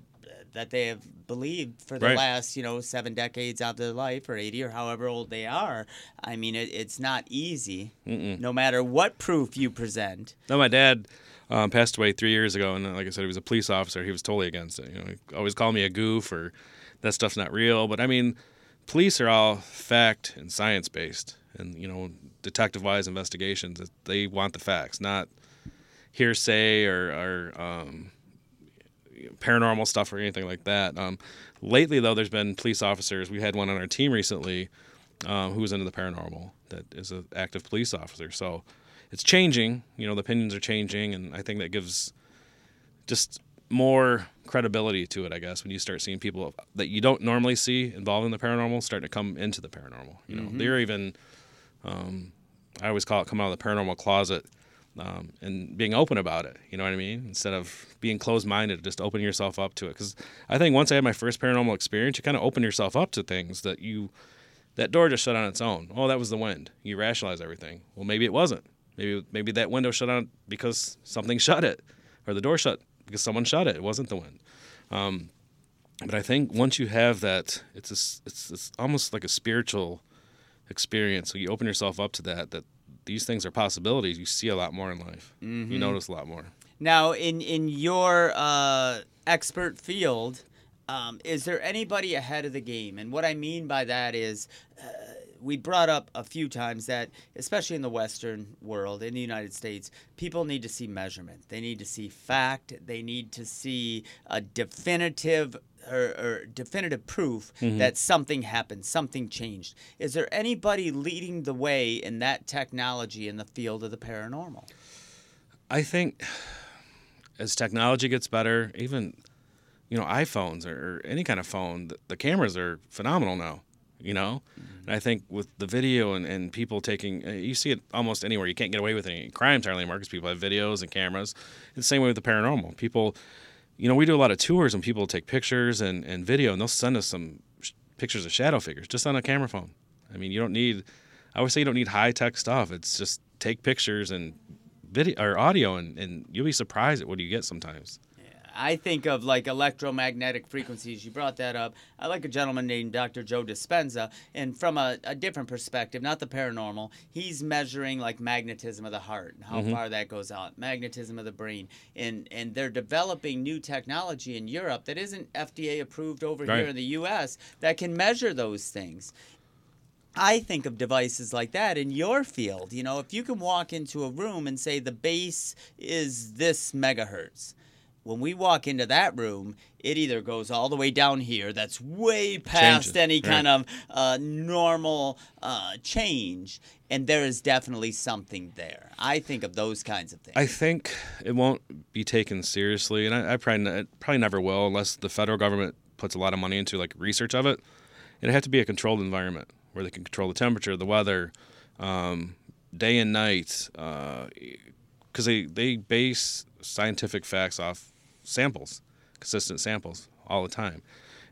that they have believed for the Right. last, you know, seven decades of their life, or eighty, or however old they are. I mean, it, it's not easy, no matter what proof you present. No, my dad um, passed away three years ago, and like I said, he was a police officer. He was totally against it. You know, he always called me a goof or that stuff's not real. But I mean, police are all fact and science based, and you know, detective wise investigations. They want the facts, not hearsay or, or um, paranormal stuff or anything like that. Um, lately, though, there's been police officers. We had one on our team recently um, who was into the paranormal that is an active police officer. So it's changing. You know, the opinions are changing, and I think that gives just more credibility to it. I guess when you start seeing people that you don't normally see involved in the paranormal starting to come into the paranormal. You know, they're even. Um, I always call it come out of the paranormal closet. Um, and being open about it, you know what I mean? Instead of being closed-minded, just opening yourself up to it. Because I think once I had my first paranormal experience, you kind of open yourself up to things that you that door just shut on its own. Oh, that was the wind. You rationalize everything. Well, maybe it wasn't. Maybe maybe that window shut on because something shut it, or the door shut because someone shut it. It wasn't the wind. Um, but I think once you have that, it's a it's, it's almost like a spiritual experience. So you open yourself up to that. That these things are possibilities. You see a lot more in life. You notice a lot more. Now, in in your uh, expert field, um, is there anybody ahead of the game? And what I mean by that is, uh, we brought up a few times that, especially in the Western world, in the United States, people need to see measurement. They need to see fact. They need to see a definitive. Or, or definitive proof that something happened, something changed. Is there anybody leading the way in that technology in the field of the paranormal? I think as technology gets better, even you know iPhones or, or any kind of phone, the, the cameras are phenomenal now. you know. And I think with the video and, and people taking, uh, you see it almost anywhere. You can't get away with any crimes hardly anymore because people have videos and cameras. It's the same way with the paranormal. People, you know, we do a lot of tours and people take pictures and, and video and they'll send us some sh- pictures of shadow figures just on a camera phone. I mean, you don't need, I always say you don't need high tech stuff. It's just take pictures and video or audio and, and you'll be surprised at what you get sometimes. I think of like electromagnetic frequencies. You brought that up. I like a gentleman named Dr. Joe Dispenza, and from a, a different perspective, not the paranormal, he's measuring like magnetism of the heart and how mm-hmm. far that goes out, magnetism of the brain, and and they're developing new technology in Europe that isn't FDA approved over Right. here in the U.S. that can measure those things. I think of devices like that in your field. You know, if you can walk into a room and say the base is this megahertz, when we walk into that room, it either goes all the way down here, that's way past Changes, any right. kind of uh, normal uh, change, and there is definitely something there. I think of those kinds of things. I think it won't be taken seriously, and I, I probably ne- probably never will unless the federal government puts a lot of money into like research of it. It'd have to be a controlled environment where they can control the temperature, the weather, um, day and night, because they they base scientific facts off samples, consistent samples all the time.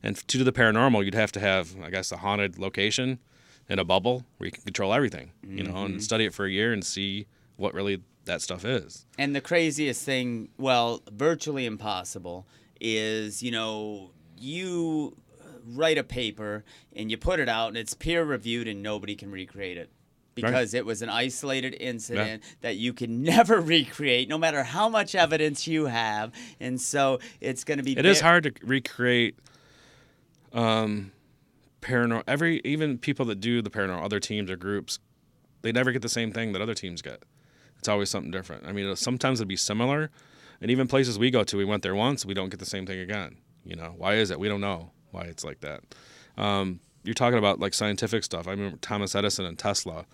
And to do the paranormal, you'd have to have, I guess, a haunted location in a bubble where you can control everything, you know, and mm-hmm. study it for a year and see what really that stuff is. And the craziest thing, well, virtually impossible, is you know, you uh, write a paper and you put it out and it's peer reviewed and nobody can recreate it. Because it was an isolated incident that you can never recreate, no matter how much evidence you have. And so it's going to be. It is ve- hard to recreate um, paranormal. Every even people that do the paranormal, other teams or groups, they never get the same thing that other teams get. It's always something different. I mean, it'll- sometimes it'll be similar, and even places we go to, we went there once, we don't get the same thing again. You know, why is it? We don't know why it's like that. Um, you're talking about like scientific stuff. I remember Thomas Edison and Tesla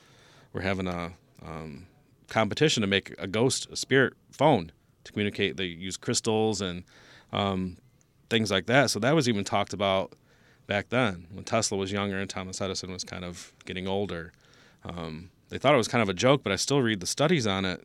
were having a um, competition to make a ghost, a spirit phone to communicate. They use crystals and um, things like that. So that was even talked about back then when Tesla was younger and Thomas Edison was kind of getting older. Um, they thought it was kind of a joke, but I still read the studies on it.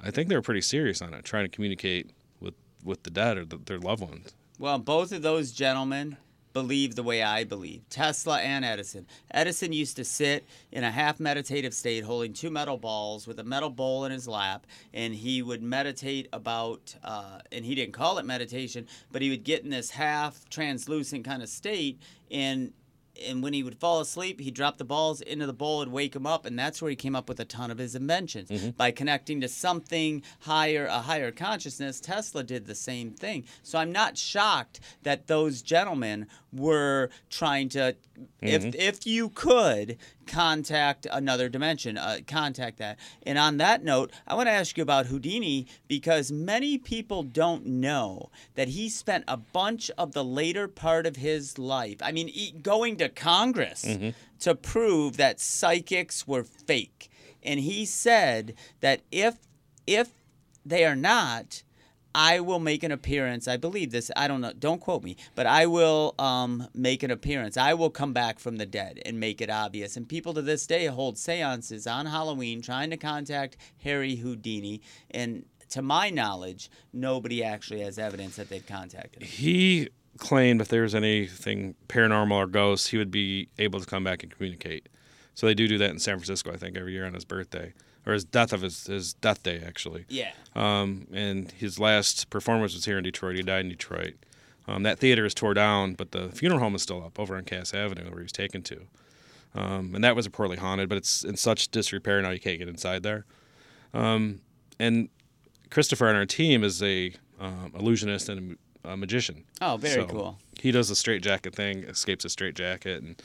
I think they were pretty serious on it, trying to communicate with, with the dead or the, their loved ones. Well, both of those gentlemen believe the way I believe Tesla and Edison. Edison used to sit in a half meditative state holding two metal balls with a metal bowl in his lap, and he would meditate about, uh, and he didn't call it meditation, but he would get in this half translucent kind of state. And and when he would fall asleep, he'd drop the balls into the bowl and wake him up, and that's where he came up with a ton of his inventions mm-hmm. by connecting to something higher, a higher consciousness. Tesla did the same thing. So I'm not shocked that those gentlemen were trying to, if mm-hmm. if you could contact another dimension, uh, contact that. And on that note, I want to ask you about Houdini because many people don't know that he spent a bunch of the later part of his life. I mean, going to Congress to prove that psychics were fake. And he said that if if they are not, I will make an appearance. I believe this. I don't know. Don't quote me, but I will um, make an appearance. I will come back from the dead and make it obvious. And people to this day hold seances on Halloween trying to contact Harry Houdini. And to my knowledge, nobody actually has evidence that they've contacted him. He claimed if there was anything paranormal or ghosts, he would be able to come back and communicate. So they do do that in San Francisco, I think, every year on his birthday or his death of his, his death day, actually. Yeah. Um, and his last performance was here in Detroit. He died in Detroit. Um, that theater is tore down, but the funeral home is still up over on Cass Avenue where he was taken to. Um, and that was a poorly haunted, but it's in such disrepair now you can't get inside there. Um, and Christopher on our team is a um, illusionist and a, a magician. Oh, very So cool. He does the straight jacket thing, escapes a straight jacket, and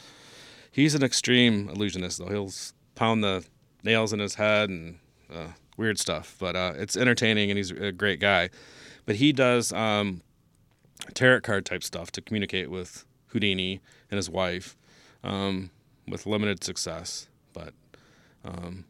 he's an extreme illusionist. Though he'll pound the nails in his head and uh, weird stuff, but uh, it's entertaining, and he's a great guy. But he does um, tarot card type stuff to communicate with Houdini and his wife, um, with limited success. But um,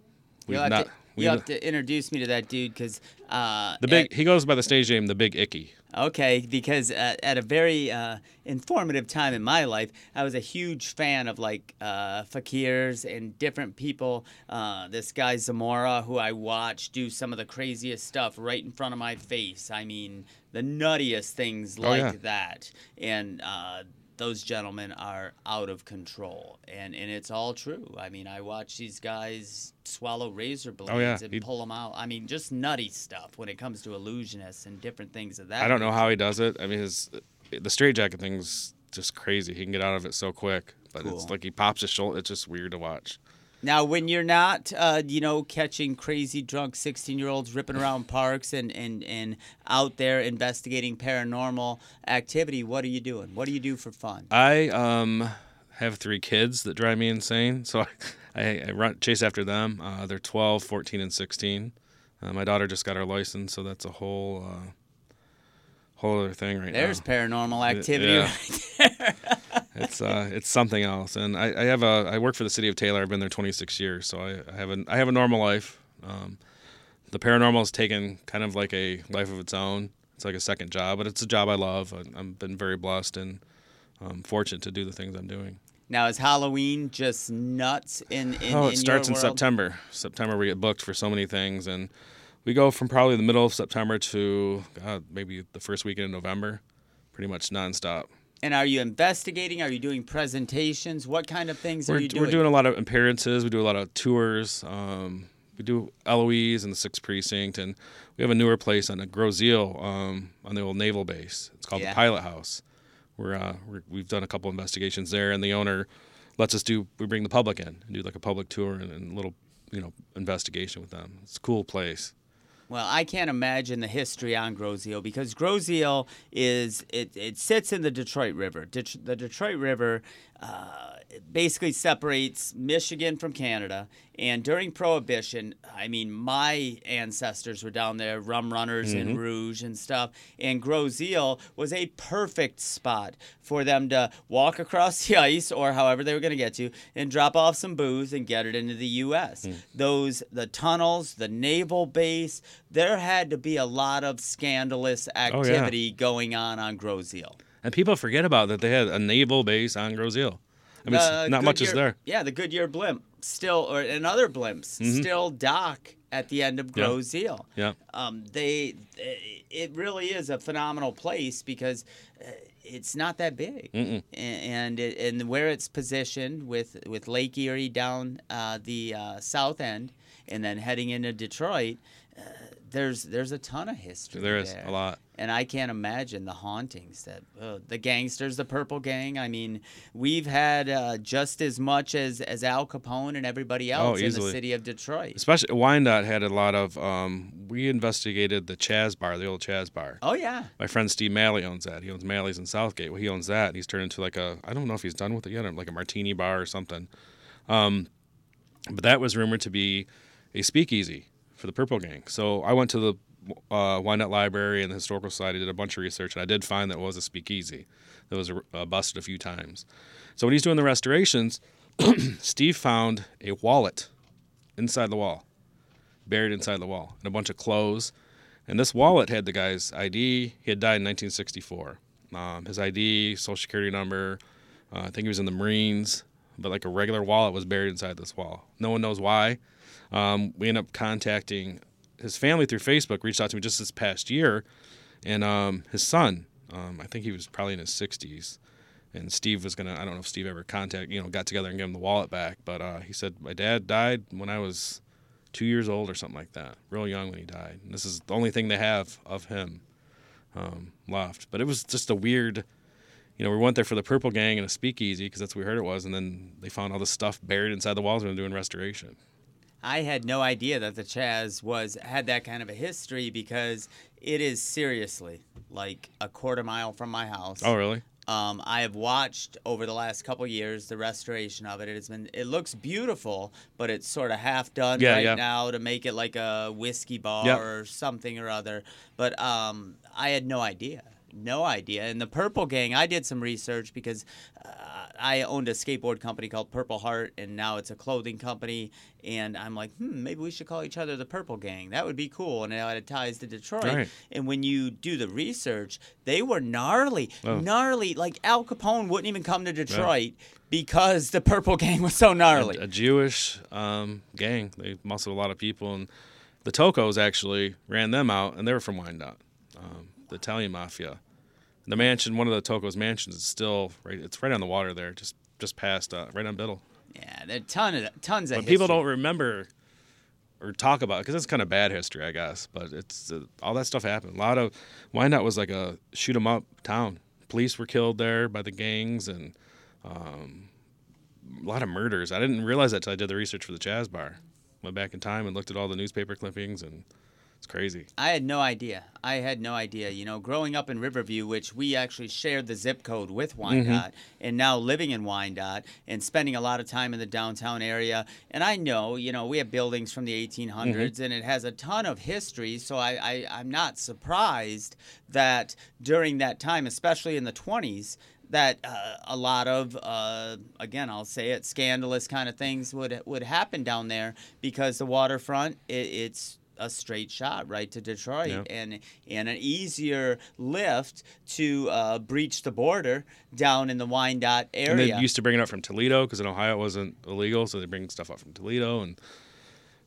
we've You'll have not to- We You have to introduce me to that dude because uh, the big. he goes by the stage name, the Big Icky. Okay, because uh, at a very uh, informative time in my life, I was a huge fan of like uh, fakirs and different people. Uh, this guy Zamora, who I watched do some of the craziest stuff right in front of my face. I mean, the nuttiest things Oh, like yeah. that. And uh, those gentlemen are out of control. And, and it's all true. I mean, I watch these guys swallow razor blades Oh, yeah. and He- pull them out. I mean, just nutty stuff when it comes to illusionists and different things of that. I don't know how he does it. I mean, his the straight jacket thing's just crazy. He can get out of it so quick, but Cool. it's like he pops his shoulder. It's just weird to watch. Now, when you're not, uh, you know, catching crazy drunk 16 year olds ripping around parks and, and, and out there investigating paranormal activity, what are you doing? What do you do for fun? I um have three kids that drive me insane, so I, I, I run chase after them. Uh, they're 12, 14, and 16. Uh, my daughter just got her license, so that's a whole uh, whole other thing right There's now. There's paranormal activity yeah. right there. It's uh, it's something else, and I, I have a I work for the city of Taylor. I've been there 26 years, so I, I have a I have a normal life. Um, the paranormal has taken kind of like a life of its own. It's like a second job, but it's a job I love. I, I've been very blessed and um, fortunate to do the things I'm doing. Now, is Halloween just nuts in, in oh, in it starts in world? September. September we get booked for so many things, and we go from probably the middle of September to God, maybe the first weekend in November, pretty much nonstop. And are you investigating? Are you doing presentations? What kind of things We're, are you doing? we're doing a lot of appearances. We do a lot of tours. Um, we do Eloise in the Sixth Precinct, and we have a newer place on a Grosse Ile um, on the old naval base. It's called Yeah. the Pilot House. We're, uh, we're we've done a couple investigations there, and the owner lets us do. We bring the public in and do like a public tour and, and a little you know investigation with them. It's a cool place. Well, I can't imagine the history on Grosse Ile because Grosse Ile is it, it sits in the Detroit River. The Detroit River uh, basically separates Michigan from Canada. And during Prohibition, I mean, my ancestors were down there, rum runners and mm-hmm. rouge and stuff. And Grosse Ile was a perfect spot for them to walk across the ice or however they were going to get to and drop off some booze and get it into the U.S. Hmm. Those, the tunnels, the naval base, there had to be a lot of scandalous Oh, yeah. activity going on on Grosse Ile. And people forget about that they had a naval base on Grozeal. I mean, The not much is there. Yeah, the Goodyear blimp still, or and other blimps still dock at the end of Mm-hmm. Yeah. Grosse Ile. Yeah. Um, they, it really is a phenomenal place because uh, it's not that big, Mm-mm. And it, and where it's positioned with with Lake Erie down uh, the uh, south end, and then heading into Detroit. Uh, there's there's a ton of history. There is there. a lot. And I can't imagine the hauntings that uh, the gangsters, the Purple Gang. I mean, we've had uh, just as much as as Al Capone and everybody else in the Oh, city of Detroit. Especially Wyandotte had a lot of. Um, we investigated the Chaz Bar, the old Chaz Bar. Oh yeah, My friend Steve Malley owns that. He owns Malley's in Southgate. Well, he owns that. He's turned into like a. I don't know if he's done with it yet, like a martini bar or something. Um, but that was rumored to be a speakeasy for the Purple Gang. So I went to the uh, Wyandotte Library and the Historical Society, did a bunch of research, and I did find that it was a speakeasy that was uh, busted a few times. So when he's doing the restorations, Steve found a wallet inside the wall, buried inside the wall, and a bunch of clothes. And this wallet had the guy's ID. He had died in 1964. Um, his ID, social security number. Uh, I think he was in the Marines, but like a regular wallet was buried inside this wall. No one knows why. Um, we end up contacting his family through Facebook. Reached out to me just this past year, and um, his son. Um, I think he was probably in his 60s. And Steve was gonna. I don't know if Steve ever contact you know got together and gave him the wallet back, but uh, he said my dad died when I was two years old or something like that, real young when he died. And this is the only thing they have of him um, left. But it was just a weird, you know, we went there for the Purple Gang and a speakeasy because that's what we heard it was, and then they found all this stuff buried inside the walls were doing restoration. I had no idea that the Chaz was had that kind of a history because it is seriously like a quarter mile from my house. Oh, really? Um, I have watched over the last couple years the restoration of it. It has been it looks beautiful, but it's sort of half done Yeah, right yeah. now to make it like a whiskey bar Yep. or something or other. But um, I had no idea no idea. And the Purple Gang, I did some research because uh, I owned a skateboard company called Purple Heart, and now it's a clothing company. And I'm like, hmm, maybe we should call each other the Purple Gang. That would be cool. And it had ties to Detroit. Right. And when you do the research, they were gnarly, Oh. gnarly. Like Al Capone wouldn't even come to Detroit because the Purple Gang was so gnarly. a, a Jewish um, gang. They muscled a lot of people, and the Toccos actually ran them out, and they were from Wyandotte, um, the Italian mafia. The mansion, one of the Toccos mansions, is still right. It's right on the water there, just just past, uh, right on Biddle. yeah, there are ton of tons of. But people don't remember or talk about because it's kind of bad history, I guess. But it's uh, all that stuff happened. A lot of Wyandotte was like a shoot 'em up town. Police were killed there by the gangs and um, a lot of murders. I didn't realize that till I did the research for the Jazz Bar. Went back in time and looked at all the newspaper clippings and it's crazy. I had no idea. I had no idea. You know, growing up in Riverview, which we actually shared the zip code with Wyandotte, and now living in Wyandotte and spending a lot of time in the downtown area. And I know, you know, we have buildings from the 1800s, and it has a ton of history. So I, I, I'm not surprised that during that time, especially in the 20s, that uh, a lot of uh, again I'll say it scandalous kind of things would would happen down there because the waterfront it, it's a straight shot right to Detroit Yeah. and and an easier lift to uh, breach the border down in the Wyandotte And they used to bring it up from Toledo because in Ohio it wasn't illegal, so they bring stuff up from Toledo, and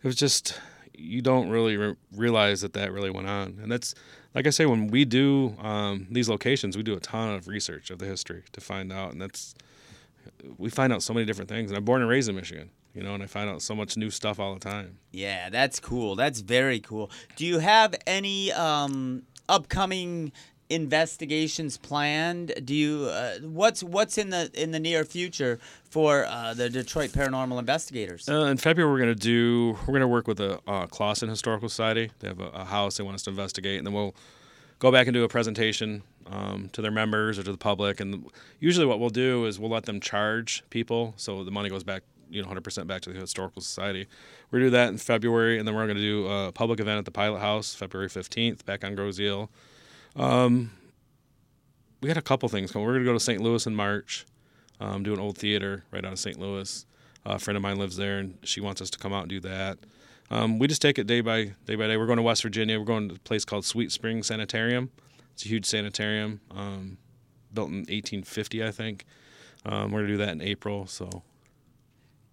it was just you don't really re- realize that that really went on. And that's like I say, when we do um, these locations, we do a ton of research of the history to find out, and that's we find out so many different things. And I'm born and raised in Michigan, you know, and I find out so much new stuff all the time. Yeah, that's cool. That's very cool. Do you have any um, upcoming investigations planned? Do you uh, what's what's in the in the near future for uh, the Detroit Paranormal Investigators? Uh, in February, we're gonna do. We're gonna work with the uh, Clawson Historical Society. They have a, a house they want us to investigate, and then we'll go back and do a presentation um, to their members or to the public. And usually, what we'll do is we'll let them charge people, so the money goes back, you know, 100% back to the Historical Society. We're gonna do that in February, and then we're gonna do a public event at the Pilot House, February 15th, back on Grosse Ile. Um, we got a couple things coming. We're gonna go to St. Louis in March, um, do an old theater right out of St. Louis. a friend of mine lives there, and she wants us to come out and do that. Um, we just take it day by day by day. We're going to West Virginia. We're going to a place called Sweet Spring Sanitarium. It's a huge sanitarium, um, built in 1850, I think. Um, we're gonna do that in April. So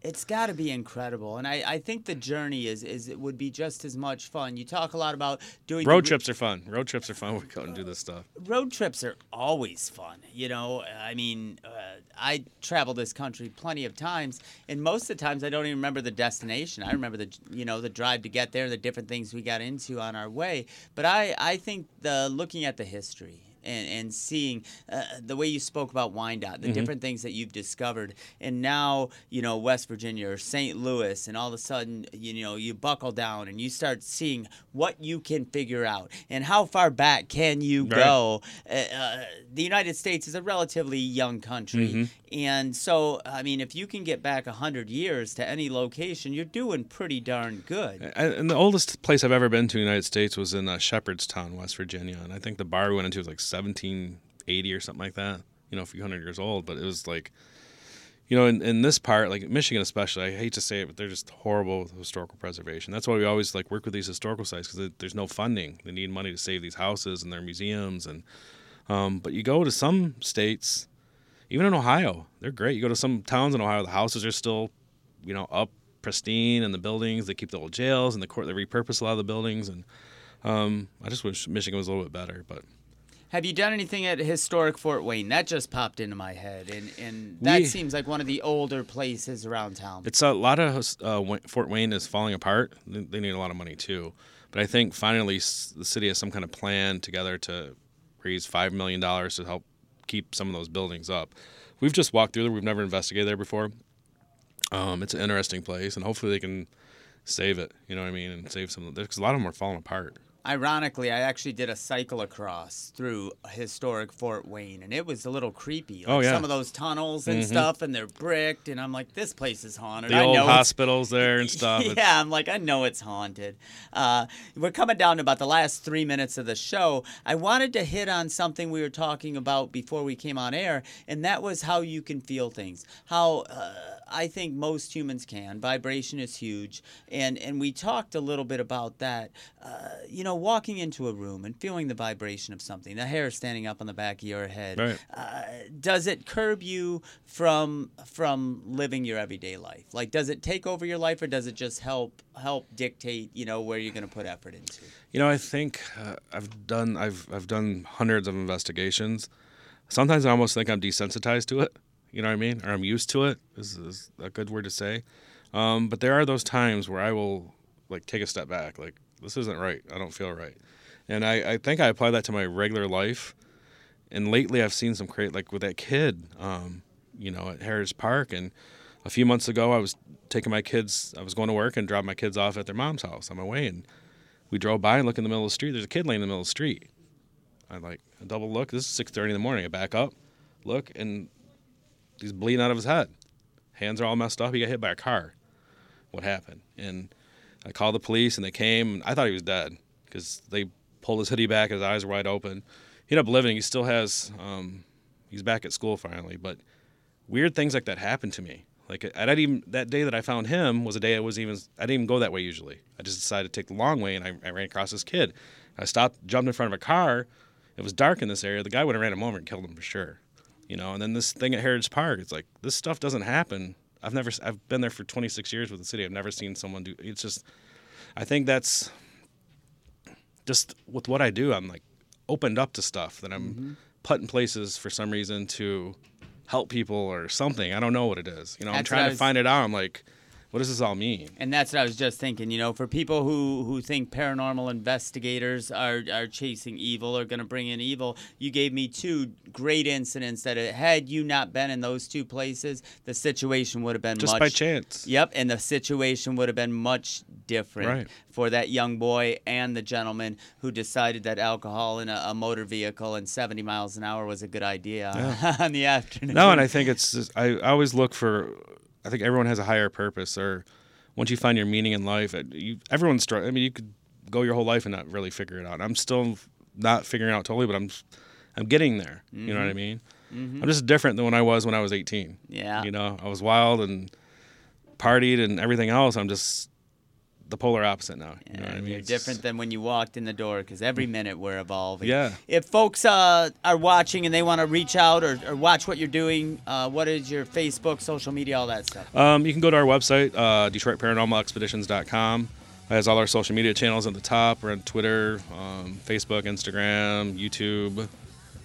It's got to be incredible, and I, I think the journey is is it would be just as much fun. You talk a lot about doing road trips are fun. Road trips are fun. We go and do this stuff. road trips are always fun. You know, I mean, uh, I travel this country plenty of times, and most of the times I don't even remember the destination. I remember the you know the drive to get there, the different things we got into on our way. But I I think the looking at the history. And, and seeing uh, the way you spoke about Wyandotte, the different things that you've discovered, and now you know West Virginia or St. Louis, and all of a sudden you know you buckle down and you start seeing what you can figure out and how far back can you Right. go uh, uh, the United States is a relatively young country, and so I mean, if you can get back hundred years to any location, you're doing pretty darn good. And the oldest place I've ever been to in the United States was in uh, Shepherdstown, West Virginia, and I think the bar we went into was like 1780 or something like that. You know, a few hundred years old, but it was like, you know, in, in this part, like Michigan especially, I hate to say it, but they're just horrible with historical preservation. That's why we always like work with these historical sites because there's no funding. They need money to save these houses and their museums, and um, but you go to some states, even in Ohio, they're great. You go to some towns in Ohio, the houses are still, you know, up pristine, and the buildings they keep the old jails and the court. They repurpose a lot of the buildings, and um, I just wish Michigan was a little bit better. But Have you done anything at historic Fort Wayne? That just popped into my head, and and that We- seems like one of the older places around town. it's a lot of uh, Fort Wayne is falling apart. They need a lot of money too, but I think finally the city has some kind of plan together to raise five million dollars to help keep some of those buildings up. We've just walked through there. We've never investigated there before. Um, it's an interesting place, and hopefully they can save it. You know what I mean, and save some because a lot of them are falling apart. Ironically, I actually did a cycle across through historic Fort Wayne, and it was a little creepy. Like Oh, yeah. Some of those tunnels and stuff, and they're bricked, and I'm like, this place is haunted. The I old know hospitals there and stuff. It's- yeah, I'm like, I know it's haunted. Uh, we're coming down to about the last three minutes of the show. I wanted to hit on something we were talking about before we came on air, and that was how you can feel things. How uh, I think most humans can. Vibration is huge, and and we talked a little bit about that. Uh, you know, walking into a room and feeling the vibration of something, the hair standing up on the back of your head. Right. Uh, does it curb you from from living your everyday life? Like, does it take over your life, or does it just help help dictate, you know, where you're going to put effort into? You know, I think uh, I've done I've I've done hundreds of investigations. Sometimes I almost think I'm desensitized to it. You know what I mean? Or I'm used to it. Is, is a good word to say. Um, but there are those times where I will like take a step back. Like this isn't right. I don't feel right. And I, I think I apply that to my regular life. And lately I've seen some great like with that kid, um, you know, at Harris Park. And a few months ago I was taking my kids. I was going to work and dropped my kids off at their mom's house on my way and we drove by and look in the middle of the street. There's a kid laying in the middle of the street. I like a double look. This is six thirty in the morning. I back up, look, and he's bleeding out of his head. Hands are all messed up. He got hit by a car. What happened? And I called the police and they came. I thought he was dead because they pulled his hoodie back. His eyes were wide open. He ended up living. He still has. Um, he's back at school finally. But weird things like that happened to me. Like I didn't even that day that I found him was a day I was even I didn't even go that way usually. I just decided to take the long way and I, I ran across this kid. I stopped, jumped in front of a car. It was dark in this area. The guy would have ran him over and killed him for sure. You know. And then this thing at Heritage Park, it's like this stuff doesn't happen. I've never I've been there for 26 years with the city. I've never seen someone do. It's just I think that's just with what I do. I'm like opened up to stuff that I'm put in places for some reason to help people or something. I don't know what it is. You know, I'm trying I to find it out. I'm like, what does this all mean? And that's what I was just thinking. You know, for people who who think paranormal investigators are are chasing evil or going to bring in evil, you gave me two great incidents that had you not been in those two places, the situation would have been Just much by chance. Yep, and the situation would have been much different Right. for that young boy and the gentleman who decided that alcohol in a, a motor vehicle and 70 miles an hour was a good idea on the afternoon. No, and I think it's just, I, I always look for. I think everyone has a higher purpose, or once you find your meaning in life, uh, you, everyone's. str- I mean, you could go your whole life and not really figure it out. I'm still not figuring it out totally, but I'm, I'm getting there. You know what I mm-hmm. mean? Mm-hmm. I'm just different than when I was when I was 18. Yeah. You know, I was wild and partied and everything else. I'm just the polar opposite now. You know I mean? You're It's- different than when you walked in the door because every minute we're evolving. Yeah. If folks uh, are watching and they want to reach out or, or watch what you're doing, uh, what is your Facebook, social media, all that stuff? Um, you can go to our website, uh, DetroitParanormalExpeditions.com. It has all our social media channels at the top. We're on Twitter, um, Facebook, Instagram, YouTube.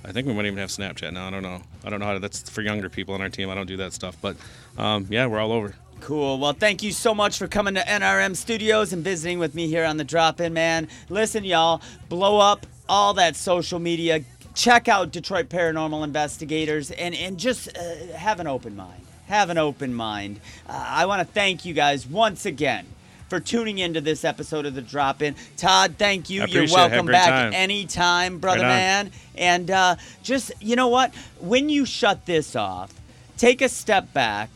I think we might even have Snapchat now. I don't know. I don't know how to. That's for younger people on our team. I don't do that stuff. But um, yeah, we're all over. Cool. Well, thank you so much for coming to NRM Studios and visiting with me here on the Drop In Man. Listen, y'all, blow up all that social media. Check out Detroit Paranormal Investigators and, and just uh, have an open mind. Have an open mind. Uh, I want to thank you guys once again for tuning into this episode of the Drop In. Todd, thank you. You're appreciate it. Have a welcome back time. anytime, brother Right man. And uh, just, you know what? When you shut this off, take a step back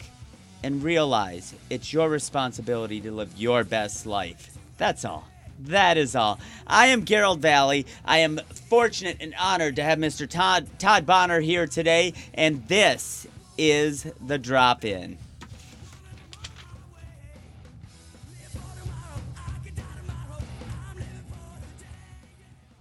and realize it's your responsibility to live your best life. That's all. That is all. I am Garold Vallie. I am fortunate and honored to have Mr. Todd Todd Bonner here today, and this is the drop in.